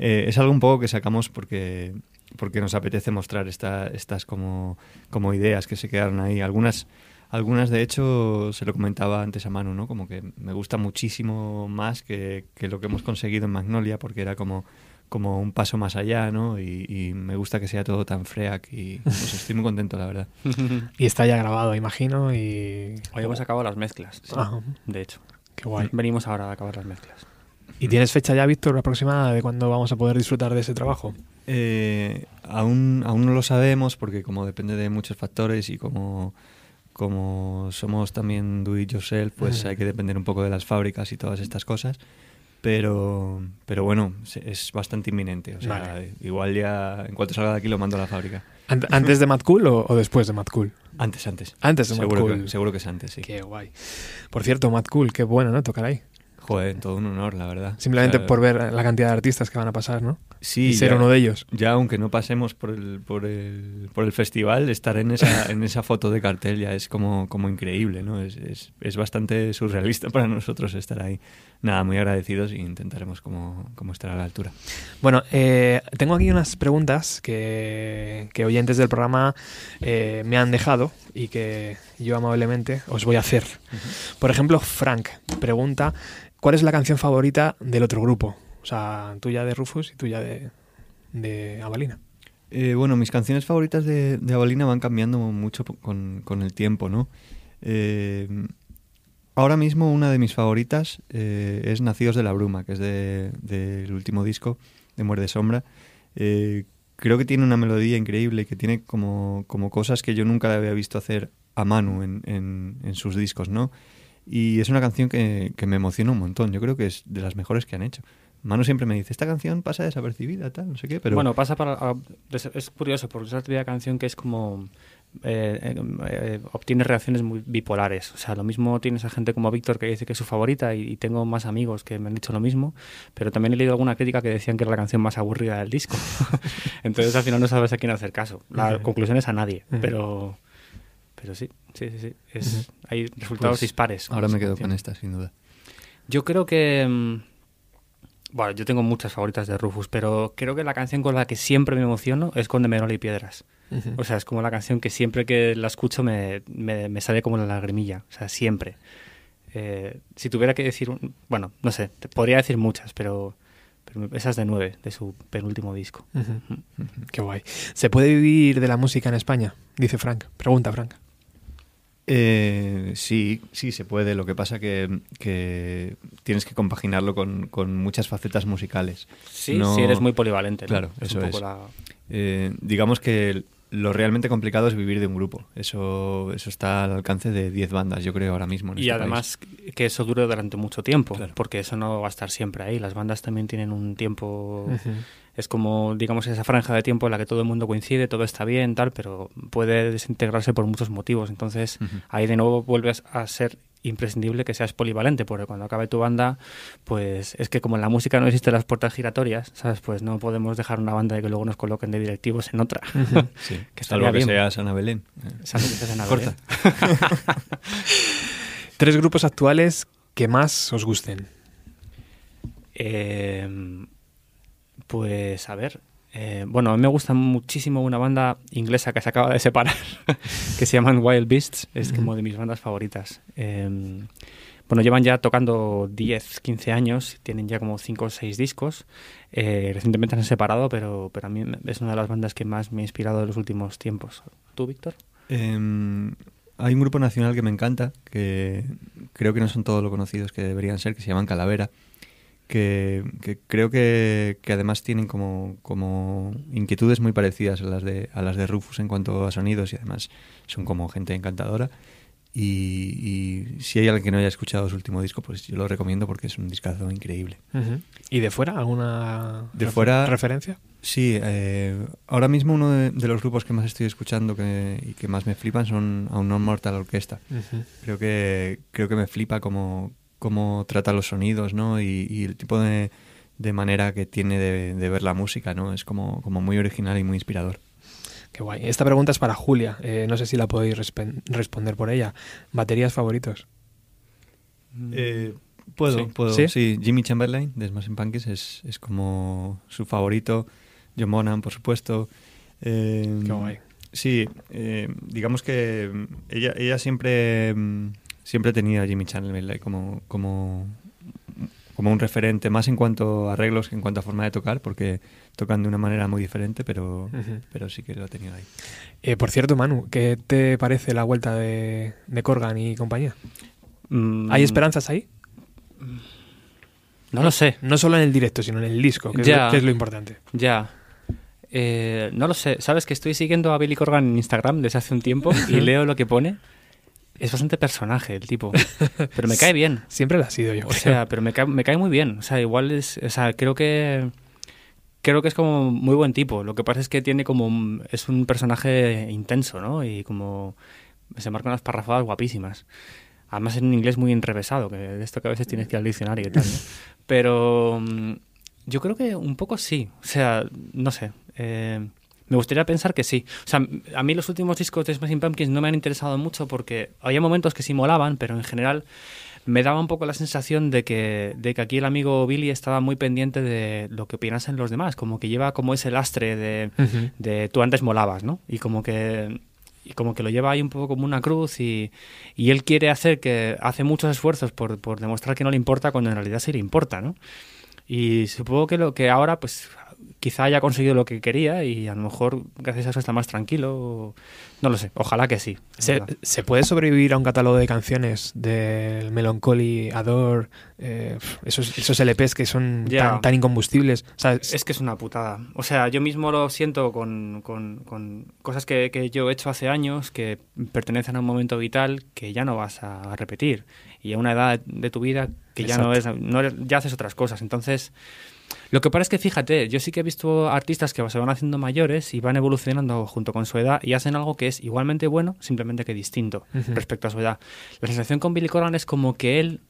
eh, es algo un poco que sacamos porque, porque nos apetece mostrar esta, estas como, como ideas que se quedaron ahí. Algunas, algunas, de hecho, se lo comentaba antes a Manu, ¿no? Como que me gusta muchísimo más que, que lo que hemos conseguido en Magnolia porque era como como un paso más allá, ¿no? Y, y me gusta que sea todo tan freak y pues, estoy muy contento, la verdad. Y está ya grabado, imagino, y... Hoy hemos acabado las mezclas, sí, Ah, de hecho. qué guay. Venimos ahora a acabar las mezclas. ¿Y tienes fecha ya, Víctor, aproximada de cuándo vamos a poder disfrutar de ese trabajo? Eh, aún, aún no lo sabemos porque como depende de muchos factores y como, como somos también do it yourself, pues hay que depender un poco de las fábricas y todas estas cosas. Pero, pero bueno, es bastante inminente. O sea, Vale. igual ya en cuanto salga de aquí lo mando a la fábrica. Ant- ¿Antes de Mad Cool o, o después de Mad Cool? Antes, antes. Antes de Mad seguro Cool. Que, seguro que es antes, sí. Qué guay. Por cierto, Mad Cool, qué bueno, ¿no? Tocar ahí. Joder, todo un honor, la verdad. Simplemente O sea, por ver la cantidad de artistas que van a pasar, ¿no? sí, y ser ya- uno de ellos. Ya aunque no pasemos por el, por el, por el festival, estar en esa, en esa foto de cartel ya es como, como increíble, ¿no? Es, es, es bastante surrealista para nosotros estar ahí. Nada, muy agradecidos e intentaremos como, como estar a la altura. Bueno, eh, tengo aquí unas preguntas que, que oyentes del programa eh, me han dejado y que yo amablemente os voy a hacer. Por ejemplo, Frank pregunta, ¿cuál es la canción favorita del otro grupo? O sea, tuya de Rufus y tuya de, de Avalina. Eh, bueno, mis canciones favoritas de, de Avalina van cambiando mucho con, con el tiempo, ¿no? Ahora mismo una de mis favoritas eh, es Nacidos de la Bruma, que es de- del último disco de Muerde Sombra. Eh, creo que tiene una melodía increíble que tiene como, como cosas que yo nunca había visto hacer a Manu en, en- sus discos, ¿no? Y es una canción que, que me emociona un montón. Yo creo que es de las mejores que han hecho. Manu siempre me dice, esta canción pasa desapercibida, tal, no sé qué, pero... Bueno, pasa para... es curioso porque es la típica canción que es como... eh, eh, eh, obtiene reacciones muy bipolares. O sea, lo mismo tienes a gente como Víctor que dice que es su favorita y, y tengo más amigos que me han dicho lo mismo, pero también he leído alguna crítica que decían que era la canción más aburrida del disco. Entonces al final no sabes a quién hacer caso. La conclusión es a nadie, pero... Pero sí, sí, sí, sí. Es, Hay resultados Pues dispares. Ahora me quedo canción. con esta, sin duda. Yo creo que. mm, Bueno, yo tengo muchas favoritas de Rufus, pero creo que la canción con la que siempre me emociono es con De Merola y Piedras. O sea, es como la canción que siempre que la escucho me, me, me sale como la lagrimilla. O sea, siempre. Eh, si tuviera que decir. un- bueno, no sé, te podría decir muchas, pero. Pero esa es de nueve, de su penúltimo disco. Qué guay. ¿Se puede vivir de la música en España? Dice Frank. Pregunta, Frank. Eh, sí, sí se puede. Lo que pasa que, que tienes que compaginarlo con, con muchas facetas musicales. Sí, No- sí, eres muy polivalente. ¿no? Claro, Es eso un poco es. la- Eh, digamos que lo realmente complicado es vivir de un grupo. Eso, eso está al alcance de 10 bandas, yo creo, ahora mismo. En Y este además que eso dure durante mucho tiempo, Claro. porque eso no va a estar siempre ahí. Las bandas también tienen un tiempo. Es como, digamos, esa franja de tiempo en la que todo el mundo coincide, todo está bien, tal, pero puede desintegrarse por muchos motivos. Entonces ahí de nuevo vuelves a ser imprescindible que seas polivalente, porque cuando acabe tu banda, pues es que como en la música no existen las puertas giratorias, ¿sabes? Pues no podemos dejar una banda y que luego nos coloquen de directivos en otra. Sí, que salvo que bien. sea Ana Belén. Esa noticia es en Corta. Tres grupos actuales que más os gusten. Eh, pues a ver. eh, bueno, a mí me gusta muchísimo una banda inglesa que se acaba de separar, que se llaman Wild Beasts, es como de mis bandas favoritas. Eh, bueno, llevan ya tocando 10, 15 años, tienen ya como 5 o 6 discos. Eh, recientemente se han separado, pero, pero a mí es una de las bandas que más me ha inspirado en los últimos tiempos. ¿Tú, Víctor? Em, hay un grupo nacional que me encanta, que creo que no son todos lo conocidos que deberían ser, que se llaman Calavera, que, que creo que, que además tienen como, como inquietudes muy parecidas a las, de, a las de Rufus en cuanto a sonidos y además son como gente encantadora. Y, y si hay alguien que no haya escuchado su último disco, pues yo lo recomiendo porque es un discazo increíble. Ujú. ¿Y de fuera? ¿Alguna De refer- fuera- referencia? Sí, eh, ahora mismo uno de, de los grupos que más estoy escuchando que, y que más me flipan son a Non Mortal Orquesta. Ujú. Creo que, creo que me flipa cómo, cómo trata los sonidos, ¿no? Y, y el tipo de, de manera que tiene de, de ver la música, ¿no? Es como, como muy original y muy inspirador. Qué guay. Esta pregunta es para Julia. Eh, no sé si la podéis responder por ella. ¿Baterías favoritos? puedo, Sí. puedo. ¿Sí? ¿Sí? Jimmy Chamberlain de Smashing Pumpkins es, es como su favorito. John Bonham, por supuesto. Eh, Qué guay. Sí, eh, digamos que mm, ella, ella siempre, siempre tenía a Jimmy Chamberlain como, como, como un referente, más en cuanto a arreglos que en cuanto a forma de tocar, porque tocan de una manera muy diferente, pero, pero sí que lo ha tenido ahí. Eh, por cierto, Manu, ¿qué te parece la vuelta de, de Corgan y compañía? Mm, ¿Hay esperanzas ahí? No lo sé. No solo en el directo, sino en el disco, que, es, Ya. lo, que es lo importante. Ya. Eh, no lo sé. Sabes que estoy siguiendo a Billy Corgan en Instagram desde hace un tiempo y leo lo que pone. Es bastante personaje el tipo. Pero me cae bien. Siempre lo ha sido yo. O creo. sea, pero me cae, me cae muy bien. O sea, igual es. O sea, creo que. Creo que es como muy buen tipo. Lo que pasa es que tiene como. un- Es un personaje intenso, ¿no? Y como. Se marcan unas parrafadas guapísimas. Además en inglés muy enrevesado, que de esto que a veces tienes que ir al diccionario y tal, ¿no? Pero. mm, Yo creo que un poco sí. O sea, no sé. eh, me gustaría pensar que sí. O sea, a mí los últimos discos de Smashing Pumpkins no me han interesado mucho porque había momentos que sí molaban, pero en general me daba un poco la sensación de que, de que aquí el amigo Billy estaba muy pendiente de lo que opinasen los demás, como que lleva como ese lastre de, Ujú. de tú antes molabas, ¿no? Y como que y como que lo lleva ahí un poco como una cruz y, y él quiere hacer que hace muchos esfuerzos por, por demostrar que no le importa cuando en realidad sí le importa, ¿no? Y supongo que lo que ahora pues quizá haya conseguido lo que quería y a lo mejor gracias a eso está más tranquilo, o- no lo sé, ojalá que sí. ¿Se, puede sobrevivir a un catálogo de canciones del Melancholy, Adore, eh, esos, esos LPs que son tan, tan incombustibles? O sea, es- Es que es una putada. O sea, yo mismo lo siento con, con- con cosas que, que yo he hecho hace años que pertenecen a un momento vital que ya no vas a repetir. Y a una edad de tu vida que ya no es, no eres- ya haces otras cosas. Entonces, lo que pasa es que fíjate, yo sí que he visto artistas que se van haciendo mayores y van evolucionando junto con su edad y hacen algo que es igualmente bueno, simplemente que distinto respecto a su edad. La sensación con Billy Corgan es como que él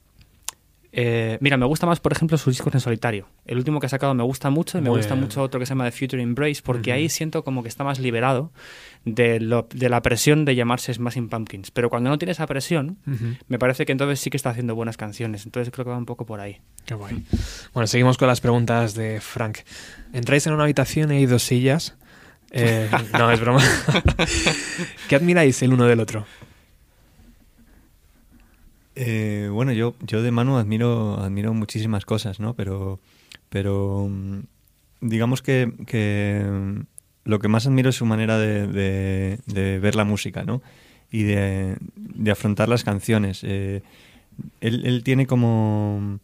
eh, mira, me gusta más, por ejemplo, sus discos en solitario. El último que ha sacado me gusta mucho y me Muy gusta bien. mucho otro que se llama The Future Embrace, porque ahí siento como que está más liberado de, lo- de la presión de llamarse Smashing Pumpkins. Pero cuando no tiene esa presión, me parece que entonces sí que está haciendo buenas canciones. Entonces creo que va un poco por ahí. Qué guay. Bueno, seguimos con las preguntas de Frank. Entráis en una habitación y hay dos sillas. Eh, no, es broma. ¿Qué admiráis el uno del otro? Eh, bueno, yo, yo de Manu admiro, admiro muchísimas cosas, ¿no? Pero, pero mm, digamos que, que mm, lo que más admiro es su manera de, de- ver la música, ¿no? Y de, de afrontar las canciones. Eh, él, él tiene como,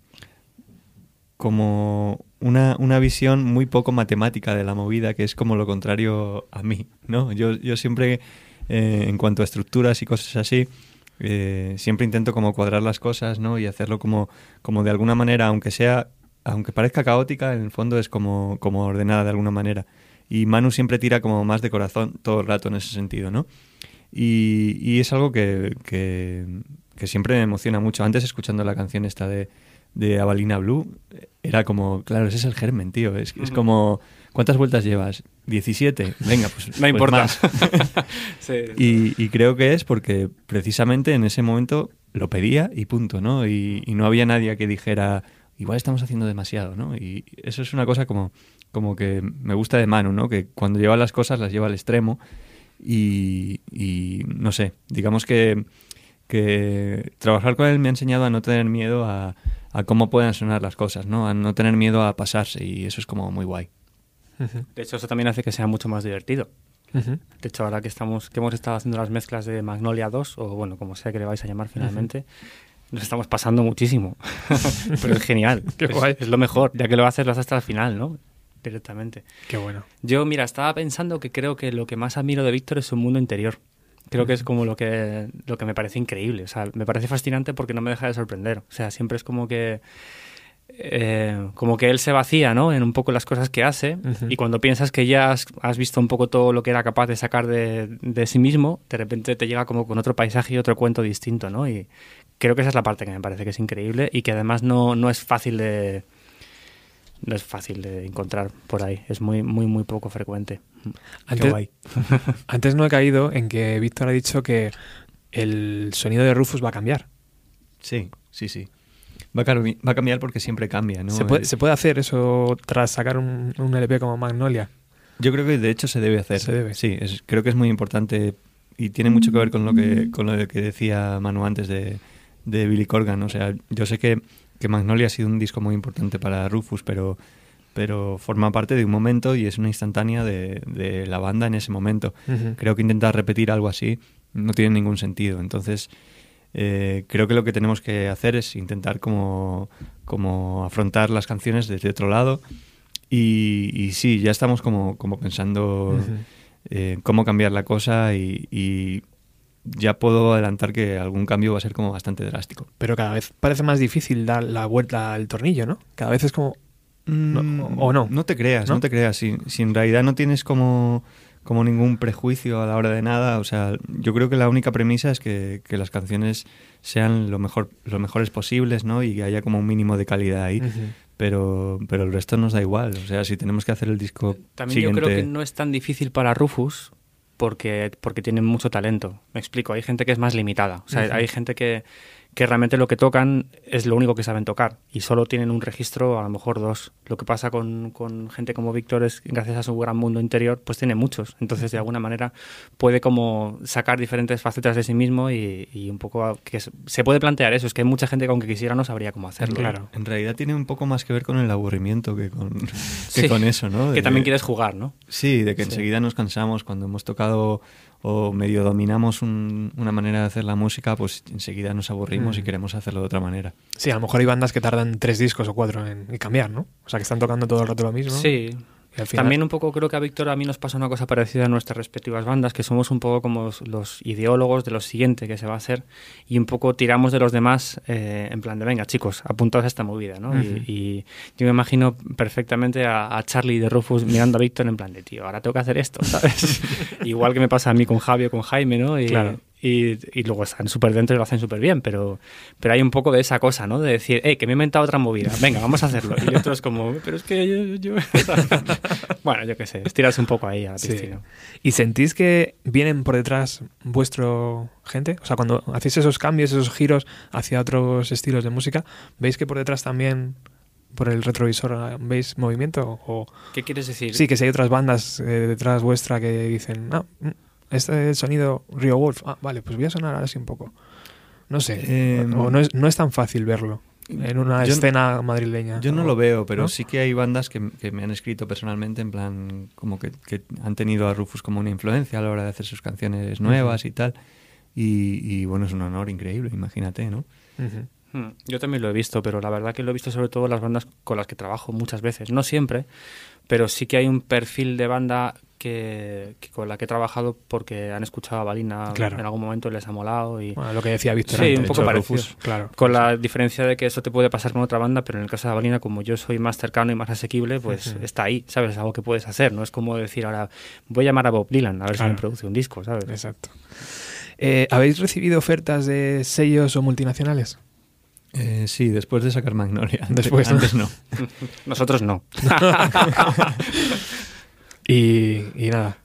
como una, una visión muy poco matemática de la movida, que es como lo contrario a mí, ¿no? Yo, yo siempre, eh, en cuanto a estructuras y cosas así, eh, siempre intento como cuadrar las cosas, ¿no? Y hacerlo como, como de alguna manera, aunque sea, aunque parezca caótica, en el fondo es como, como ordenada de alguna manera. Y Manu siempre tira como más de corazón todo el rato en ese sentido, ¿no? Y, y es algo que, que, que siempre me emociona mucho. Antes escuchando la canción esta de, de Avalina Blue, era como, claro, ese es el germen, tío. Es, es como, ¿cuántas vueltas llevas? 17. Venga, pues, No pues importa. más. Sí. Y, y creo que es porque precisamente en ese momento lo pedía y punto, ¿no? Y, y no había nadie que dijera, igual estamos haciendo demasiado, ¿no? Y eso es una cosa como, como que me gusta de Manu, ¿no? Que cuando lleva las cosas las lleva al extremo y, y no sé, digamos que, que trabajar con él me ha enseñado a no tener miedo a, a cómo puedan sonar las cosas, ¿no? A no tener miedo a pasarse y eso es como muy guay. De hecho, eso también hace que sea mucho más divertido. Ujú. De hecho, ahora que estamos que hemos estado haciendo las mezclas de Magnolia 2, o bueno, como sea que le vais a llamar finalmente, nos estamos pasando muchísimo. Pero es genial. Qué es, guay. es lo mejor. Ya que lo haces, lo haces hasta el final, ¿no? Directamente. Qué bueno. Yo, mira, estaba pensando que creo que lo que más admiro de Víctor es su mundo interior. Creo que es como lo que, lo que me parece increíble. O sea, me parece fascinante porque no me deja de sorprender. O sea, siempre es como que. Eh, como que él se vacía, ¿no? En un poco las cosas que hace. Y cuando piensas que ya has, has visto un poco todo lo que era capaz de sacar de, de sí mismo, de repente te llega como con otro paisaje y otro cuento distinto, ¿no? Y creo que esa es la parte que me parece que es increíble y que además no, no es fácil de. No es fácil de encontrar por ahí. Es muy, muy, muy poco frecuente. Antes, guay. antes no he caído en que Víctor ha dicho que el sonido de Rufus va a cambiar. Sí, sí, sí. Va a, va a cambiar porque siempre cambia, ¿no? ¿Se, puede, se puede hacer eso tras sacar un, un LP como Magnolia? Yo creo que de hecho se debe hacer. Se debe. Sí, es- creo que es muy importante y tiene mucho que ver con lo que, con lo que decía Manu antes de, de Billy Corgan. O sea, yo sé que, que Magnolia ha sido un disco muy importante para Rufus, pero, pero forma parte de un momento y es una instantánea de, de la banda en ese momento. Ujú. Creo que intentar repetir algo así no tiene ningún sentido. Entonces, eh, creo que lo que tenemos que hacer es intentar como, como afrontar las canciones desde otro lado. Y, y sí, ya estamos como, como pensando eh, cómo cambiar la cosa y, y ya puedo adelantar que algún cambio va a ser como bastante drástico. Pero cada vez parece más difícil dar la vuelta al tornillo, ¿no? Cada vez es como... No, o no. No te creas, ¿No? ¿no? te creas. Si, si en realidad no tienes como, como ningún prejuicio a la hora de nada, o sea, yo creo que la única premisa es que, que las canciones sean lo mejor, los mejores posibles, ¿no? Y que haya como un mínimo de calidad ahí. Pero, pero el resto nos da igual. O sea, si tenemos que hacer el disco También siguiente... yo creo que no es tan difícil para Rufus porque, porque tienen mucho talento. Me explico, hay gente que es más limitada. O sea, hay gente que, que realmente lo que tocan es lo único que saben tocar y solo tienen un registro, a lo mejor dos. Lo que pasa con, con gente como Víctor es gracias a su gran mundo interior, pues tiene muchos. Entonces, de alguna manera, puede como sacar diferentes facetas de sí mismo y, y un poco que se- puede plantear eso. Es que hay mucha gente que aunque quisiera no sabría cómo hacerlo. Claro. En realidad tiene un poco más que ver con el aburrimiento que con, que Sí. con eso, ¿no? Que también quieres jugar, ¿no? Sí, de que Sí. enseguida nos cansamos cuando hemos tocado o medio dominamos un- una manera de hacer la música, pues enseguida nos aburrimos Mm. y queremos hacerlo de otra manera. Sí, a lo mejor hay bandas que tardan tres discos o cuatro en, en cambiar, ¿no? O sea, que están tocando todo el rato lo mismo. Sí, final- También un poco creo que a Víctor a mí nos pasa una cosa parecida en nuestras respectivas bandas, que somos un poco como los, ideólogos de lo siguiente que se va a hacer y un poco tiramos de los demás eh, en plan de, venga chicos, apuntaos a esta movida, ¿no? Ujú. y, y yo me imagino perfectamente a, a Charlie de Rufus mirando a Víctor en plan de, tío, ahora tengo que hacer esto, ¿sabes? Igual que me pasa a mí con Javi o con Jaime, ¿no? Y, Claro. Y, y luego están súper dentro y lo hacen súper bien, pero, pero hay un poco de esa cosa, ¿no? De decir, eh, que me he inventado otra movida, venga, vamos a hacerlo. Y otros como, pero es que yo... yo-". bueno, yo qué sé, estirarse un poco ahí a la Sí. piscina. ¿Y sentís que vienen por detrás vuestro gente? O sea, cuando hacéis esos cambios, esos giros hacia otros estilos de música, ¿veis que por detrás también, por el retrovisor, veis movimiento? O ¿Qué quieres decir? sí, que si hay otras bandas eh, detrás vuestra que dicen, no, mm, este es sonido Rio Wolf, ah, vale, pues voy a sonar así un poco. No sé, Eh, o no es, no es tan fácil verlo en una yo- escena madrileña. Yo no o- lo veo, pero ¿no? sí que hay bandas que, que me han escrito personalmente en plan como que, que han tenido a Rufus como una influencia a la hora de hacer sus canciones nuevas y tal. Y, y, bueno, es un honor increíble, imagínate, ¿no? Ujú. Hmm, Yo también lo he visto, pero la verdad que lo he visto sobre todo en las bandas con las que trabajo muchas veces. No siempre, pero sí que hay un perfil de banda que, que con la que he trabajado porque han escuchado a Balina Claro. en algún momento y les ha molado. Y, Bueno, lo que decía Víctor Sí, antes. un poco de parecido. Rufus, claro. Con la diferencia de que eso te puede pasar con otra banda, pero en el caso de Balina, como yo soy más cercano y más asequible, pues está ahí, ¿sabes? Es algo que puedes hacer. No es como decir ahora, voy a llamar a Bob Dylan a ver Claro. si me produce un disco, ¿sabes? Exacto. Eh, ¿Habéis recibido ofertas de sellos o multinacionales? Eh, sí, después de sacar Magnolia. Antes- Después, ¿no? Antes no. Nosotros no. Y, y nada.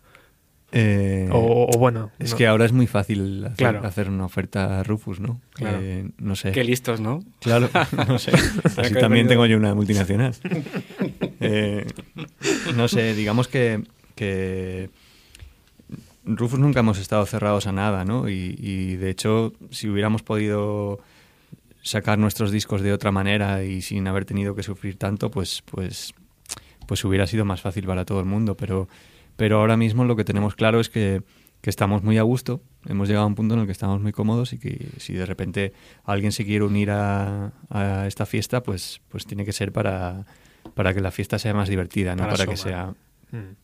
Eh, O, o bueno. es no. que ahora es muy fácil hacer, Claro. hacer una oferta a Rufus, ¿no? Claro. Eh, no sé. Qué listos, ¿no? Claro, no sé. Así también tengo yo una multinacional. Eh, no sé, digamos que, que Rufus nunca hemos estado cerrados a nada, ¿no? Y, y, de hecho, si hubiéramos podido sacar nuestros discos de otra manera y sin haber tenido que sufrir tanto, pues, pues, pues hubiera sido más fácil para todo el mundo. Pero, pero ahora mismo lo que tenemos claro es que, que estamos muy a gusto, hemos llegado a un punto en el que estamos muy cómodos y que si de repente alguien se quiere unir a, a esta fiesta, pues, pues tiene que ser para, para que la fiesta sea más divertida, no Para para, que sea... Mm.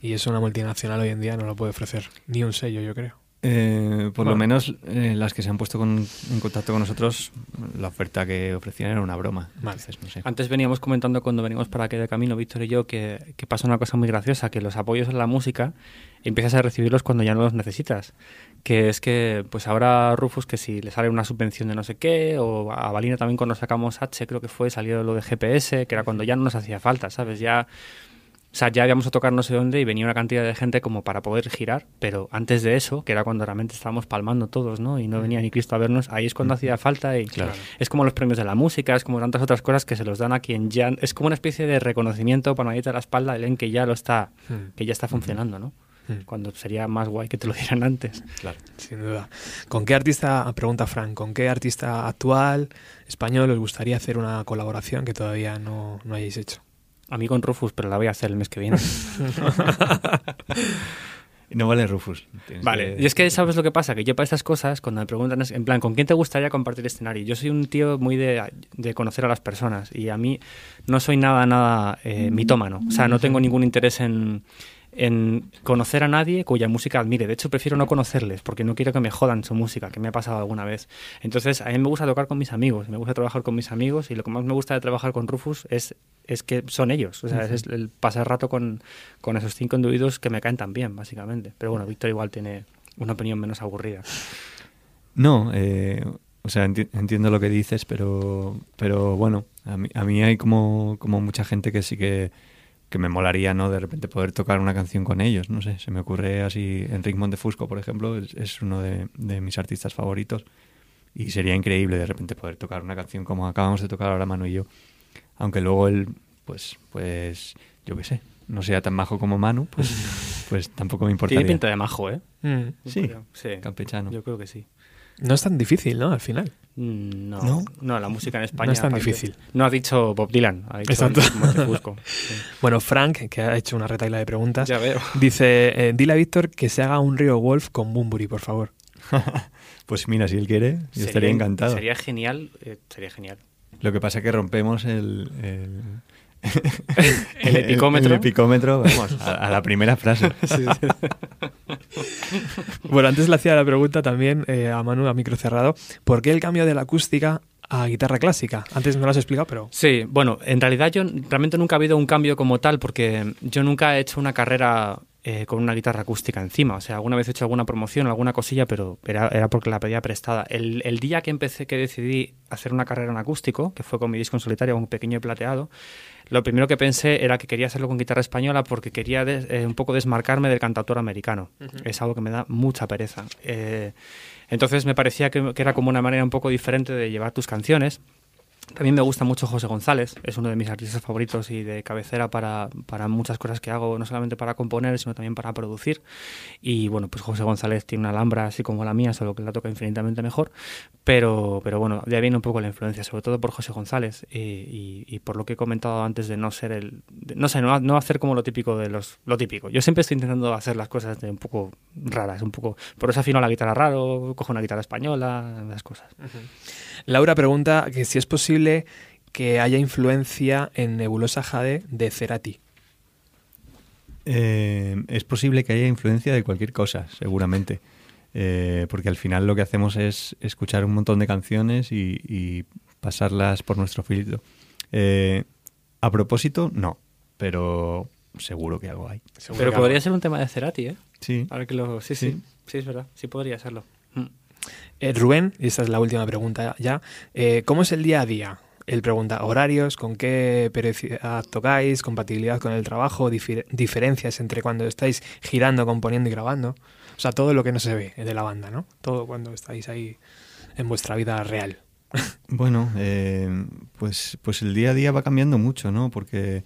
Y eso una multinacional hoy en día no lo puede ofrecer. Ni un sello, yo creo. Eh, por lo menos eh, las que se han puesto con- en contacto con nosotros, la oferta que ofrecían era una broma. Vale. Entonces, no sé. Antes veníamos comentando cuando venimos para aquí de camino, Víctor y yo, que, que pasa una cosa muy graciosa, que los apoyos en la música empiezas a recibirlos cuando ya no los necesitas. Que es que, pues ahora Rufus, que si le sale una subvención de no sé qué, o a Valina también cuando sacamos H, creo que fue, salió lo de GPS, que era cuando ya no nos hacía falta, ¿sabes? Ya... O sea, ya íbamos a tocar no sé dónde y venía una cantidad de gente como para poder girar, pero antes de eso, que era cuando realmente estábamos palmando todos, ¿no? Y no venía ni Cristo a vernos, ahí es cuando hacía falta y Claro. es como los premios de la música, es como tantas otras cosas que se los dan a quien ya... Es como una especie de reconocimiento, palmadita a la espalda, el en que ya lo está, que ya está funcionando, ¿no? Cuando sería más guay que te lo dieran antes. Sin duda. ¿Con qué artista, pregunta Frank, con qué artista actual, español, os gustaría hacer una colaboración que todavía no, no hayáis hecho? A mí con Rufus, pero la voy a hacer el mes que viene. No vale Rufus. Tienes Vale, y es que sabes lo que pasa, que yo para estas cosas, cuando me preguntan, es en plan, ¿con quién te gustaría compartir escenario? Yo soy un tío muy de, de conocer a las personas y a mí no soy nada, nada eh, mitómano. O sea, no tengo ningún interés en, en conocer a nadie cuya música admire. De hecho, prefiero no conocerles porque no quiero que me jodan su música, que me ha pasado alguna vez. Entonces, a mí me gusta tocar con mis amigos, me gusta trabajar con mis amigos y lo que más me gusta de trabajar con Rufus es, es que son ellos. O sea, es el pasar rato con, con esos cinco individuos que me caen tan bien, básicamente. Pero bueno, Víctor igual tiene una opinión menos aburrida. No, eh, o sea, enti- entiendo lo que dices, pero, pero bueno, a mí, a mí hay como, como mucha gente que sí que, que me molaría, ¿no? De repente poder tocar una canción con ellos, no sé, se me ocurre así, Enrique Montefusco, por ejemplo, es, es uno de, de mis artistas favoritos y sería increíble de repente poder tocar una canción como acabamos de tocar ahora Manu y yo, aunque luego él, pues, pues, yo qué sé, no sea tan majo como Manu, pues, pues tampoco me importaría. Tiene pinta de majo, ¿eh? Mm. Sí, sí. campechano. Yo creo que sí. No es tan difícil, ¿no? Al final. Mm, No, ¿No? no, la música en España No es tan aparte- difícil. No ha dicho Bob Dylan, ha dicho Exacto. Sí. Bueno, Frank, que ha hecho una retaila de preguntas, Ya veo. dice, eh, dile a Víctor que se haga un Río Wolf con Bumburi, por favor. Pues mira, si él quiere, yo estaría encantado. Sería genial, eh, sería genial. Lo que pasa es que rompemos el... El, El epicómetro. El, epicómetro, vamos, a, a la primera frase. Bueno, antes le hacía la pregunta también eh, a Manu, a micro cerrado, ¿por qué el cambio de la acústica a guitarra clásica? Antes no lo has explicado, pero... Sí, bueno, en realidad yo realmente nunca ha habido un cambio como tal porque yo nunca he hecho una carrera eh, con una guitarra acústica encima. O sea, alguna vez he hecho alguna promoción, alguna cosilla, pero era, era porque la pedía prestada. El, el día que empecé, que decidí hacer una carrera en acústico, que fue con mi disco en solitario, un pequeño y plateado, lo primero que pensé era que quería hacerlo con guitarra española porque quería des- eh, un poco desmarcarme del cantautor americano. Es algo que me da mucha pereza. Eh, entonces me parecía que, que era como una manera un poco diferente de llevar tus canciones. También me gusta mucho José González, es uno de mis artistas favoritos y de cabecera para, para muchas cosas que hago, no solamente para componer, sino también para producir. Y bueno, pues José González tiene una alhambra así como la mía, solo que la toca infinitamente mejor. Pero, pero bueno, de ahí viene un poco la influencia, sobre todo por José González y, y- y por lo que he comentado antes de no ser el. de- no sé, no, no hacer como lo típico de los. Lo típico. Yo siempre estoy intentando hacer las cosas de un poco raras, un poco. Por eso afino la guitarra raro, cojo una guitarra española, las cosas. Laura pregunta que si es posible que haya influencia en Nebulosa Jade de Cerati. Eh, es posible que haya influencia de cualquier cosa, seguramente. Eh, porque al final lo que hacemos es escuchar un montón de canciones y, y pasarlas por nuestro filtro. Eh, a propósito, no, pero seguro que algo hay. Pero podría ser un tema de Cerati, ¿eh? Sí. Ahora que lo... Sí, sí, Sí. sí, es verdad. Sí podría serlo. Eh, Rubén, y esta es la última pregunta ya, eh, ¿cómo es el día a día? Él pregunta horarios, con qué periodicidad tocáis, compatibilidad con el trabajo, difer- diferencias entre cuando estáis girando, componiendo y grabando. O sea, todo lo que no se ve de la banda, ¿no? Todo cuando estáis ahí en vuestra vida real. Bueno, eh, pues, pues el día a día va cambiando mucho, ¿no? Porque,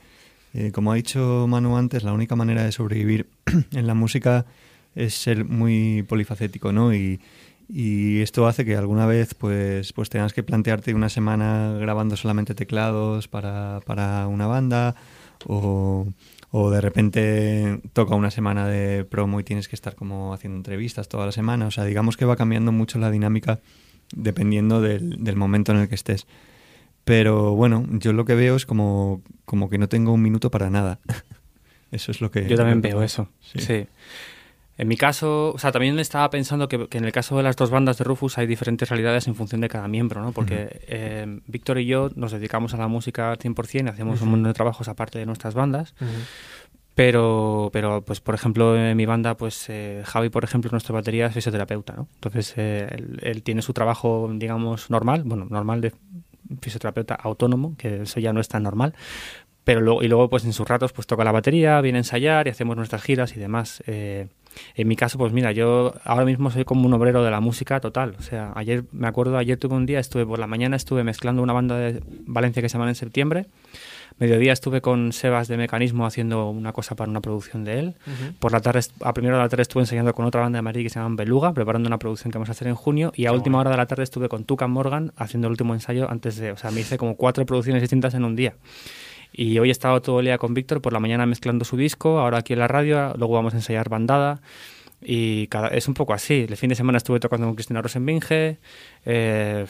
eh, como ha dicho Manu antes, la única manera de sobrevivir en la música es ser muy polifacético, ¿no? Y, y esto hace que alguna vez pues, pues tengas que plantearte una semana grabando solamente teclados para, para una banda o, o de repente toca una semana de promo y tienes que estar como haciendo entrevistas toda la semana. O sea, digamos que va cambiando mucho la dinámica dependiendo del, del momento en el que estés. Pero bueno, yo lo que veo es como, como que no tengo un minuto para nada. Eso es lo que... Yo también veo eso. Sí. Sí. En mi caso, o sea, también estaba pensando que, que en el caso de las dos bandas de Rufus hay diferentes realidades en función de cada miembro, ¿no? Porque eh, Víctor y yo nos dedicamos a la música al 100% y hacemos un montón de trabajos aparte de nuestras bandas. Pero, pero pues por ejemplo, en mi banda, pues eh, Javi, por ejemplo, nuestro batería es fisioterapeuta, ¿no? Entonces, eh, él, él tiene su trabajo, digamos, normal, bueno, normal de fisioterapeuta autónomo, que eso ya no es tan normal, pero luego, y luego pues en sus ratos pues toca la batería, viene a ensayar y hacemos nuestras giras y demás. Eh, en mi caso, pues mira, yo ahora mismo soy como un obrero de la música total. O sea, ayer, me acuerdo, ayer tuve un día, estuve por la mañana, estuve mezclando una banda de Valencia que se llama En Septiembre. Mediodía estuve con Sebas de Mecanismo haciendo una cosa para una producción de él. Por la tarde, a primera hora de la tarde estuve ensayando con otra banda de Madrid que se llama Beluga, preparando una producción que vamos a hacer en junio. Y a última hora de la tarde estuve con Tucan Morgan haciendo el último ensayo antes de. O sea, me hice como cuatro producciones distintas en un día. Y hoy he estado todo el día con Víctor, por la mañana mezclando su disco, ahora aquí en la radio, luego vamos a ensayar bandada. Y cada, es un poco así. El fin de semana estuve tocando con Cristina Rosenbinge. Eh,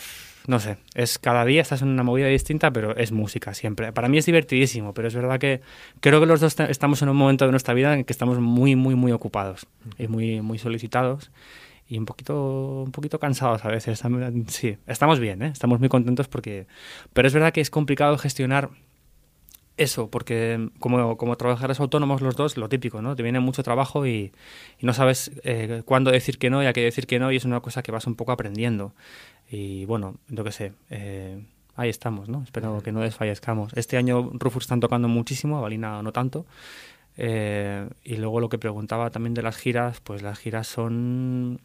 no sé, es cada día estás en una movida distinta, pero es música siempre. Para mí es divertidísimo, pero es verdad que creo que los dos estamos en un momento de nuestra vida en que estamos muy, muy, muy ocupados y muy, muy solicitados y un poquito, un poquito cansados a veces. Sí, estamos bien, ¿eh? estamos muy contentos porque... Pero es verdad que es complicado gestionar eso, porque como, como trabajadores autónomos los dos, lo típico, ¿no? Te viene mucho trabajo y, y no sabes eh, cuándo decir que no y a qué decir que no y es una cosa que vas un poco aprendiendo. Y bueno, yo qué sé, eh, ahí estamos, ¿no? Espero que no desfallezcamos. Este año Rufus están tocando muchísimo, a Valina no tanto. Eh, y luego lo que preguntaba también de las giras, pues las giras son...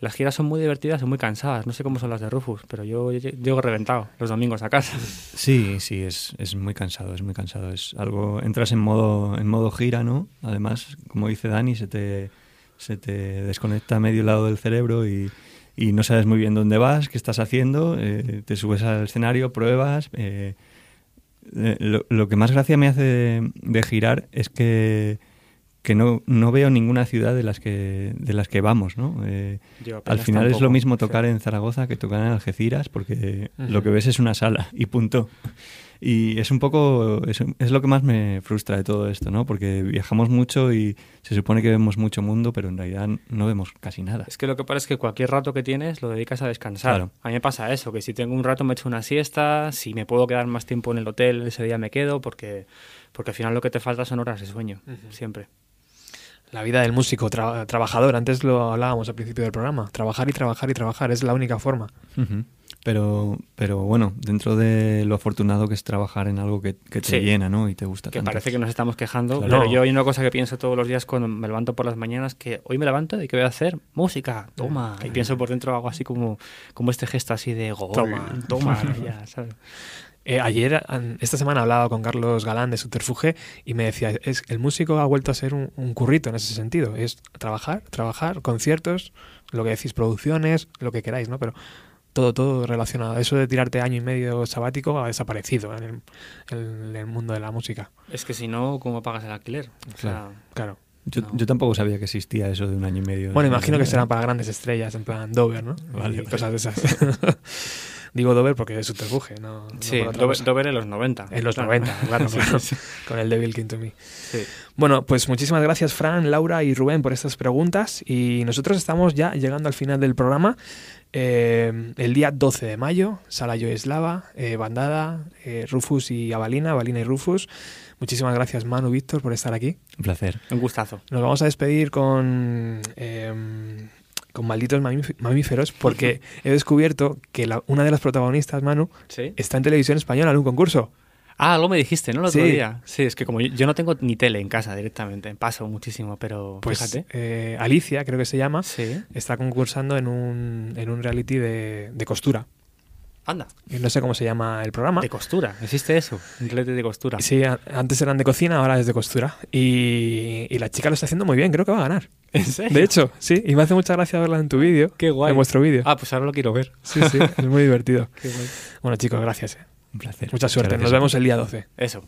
Las giras son muy divertidas y muy cansadas. No sé cómo son las de Rufus, pero yo lle- llego reventado los domingos a casa. Sí, sí, es, es muy cansado, es muy cansado. Es algo, entras en modo, en modo gira, ¿no? Además, como dice Dani, se te, se te desconecta medio lado del cerebro y, y no sabes muy bien dónde vas, qué estás haciendo, eh, te subes al escenario, pruebas. eh, eh, lo, que más gracia me hace de girar es que, que no, no veo ninguna ciudad de las que, de las que vamos, ¿no? Eh, al final es lo mismo sí. tocar en Zaragoza que tocar en Algeciras, porque lo que ves es una sala y punto. Y es un poco, es, es lo que más me frustra de todo esto, ¿no? Porque viajamos mucho y se supone que vemos mucho mundo, pero en realidad no vemos casi nada. Es que lo que pasa es que cualquier rato que tienes lo dedicas a descansar. Claro. A mí me pasa eso, que si tengo un rato me echo una siesta, si me puedo quedar más tiempo en el hotel, ese día me quedo, porque, porque al final lo que te falta son horas de sueño, siempre. La vida del músico tra- trabajador, antes lo hablábamos al principio del programa. Trabajar y trabajar y trabajar es la única forma. Pero, pero bueno, dentro de lo afortunado que es trabajar en algo que, que te Sí. llena, ¿no? Y te gusta Que tanto. parece que nos estamos quejando, Claro. pero No. yo hay una cosa que pienso todos los días cuando me levanto por las mañanas, que hoy me levanto y ¿qué voy a hacer? Música, toma. Y pienso por dentro algo así como, como este gesto así de gol, Toma. toma, ya, ¿sabes? Eh, ayer, esta semana, hablaba con Carlos Galán de Subterfuge y me decía, es el músico ha vuelto a ser un, un currito en ese sentido. Es trabajar, trabajar, conciertos, lo que decís, producciones, lo que queráis, ¿no? Pero todo, todo relacionado. Eso de tirarte año y medio sabático ha desaparecido en el, en el mundo de la música. Es que si no, ¿cómo pagas el alquiler? O sea, Claro. Claro. Yo, No. yo tampoco sabía que existía eso de un año y medio. Bueno, imagino que serán para grandes estrellas, en plan Dover, ¿no? Vale, Y vale. cosas de esas. Digo Dover porque es subterfuge, no, no sí, otra Dover, en los 90. En los Claro. 90, claro, Sí, claro. sí. con el Devil King to Me. Sí. Bueno, pues muchísimas gracias Fran, Laura y Rubén por estas preguntas y nosotros estamos ya llegando al final del programa. Eh, el día 12 de mayo, Sala Yo Eslava, eh, Bandada, eh, Rufus y Avalina, Avalina y Rufus. Muchísimas gracias Manu, Víctor por estar aquí. Un placer. Un gustazo. Nos vamos a despedir con, eh, con Malditos Mamíf- Mamíferos porque he descubierto que la- una de las protagonistas, Manu, ¿Sí? está en televisión española en un concurso. Ah, algo me dijiste, ¿no? El otro Sí. día. Sí, es que como yo, yo no tengo ni tele en casa directamente, paso muchísimo, pero Pues fíjate. eh, Alicia, creo que se llama, Sí. está concursando en un, en un reality de, de costura. Anda, Y No sé cómo se llama el programa. de costura. ¿Existe eso? Relete de costura. Sí, antes eran de cocina, ahora es de costura. Y, y la chica lo está haciendo muy bien, creo que va a ganar. ¿En serio? De hecho, sí, y me hace mucha gracia verla en tu vídeo. Qué guay. En vuestro vídeo. Ah, pues ahora lo quiero ver. Sí, sí, es muy divertido. Qué guay. Bueno, chicos, gracias. eh. Un placer. Mucha suerte. Nos vemos el día 12. Eso.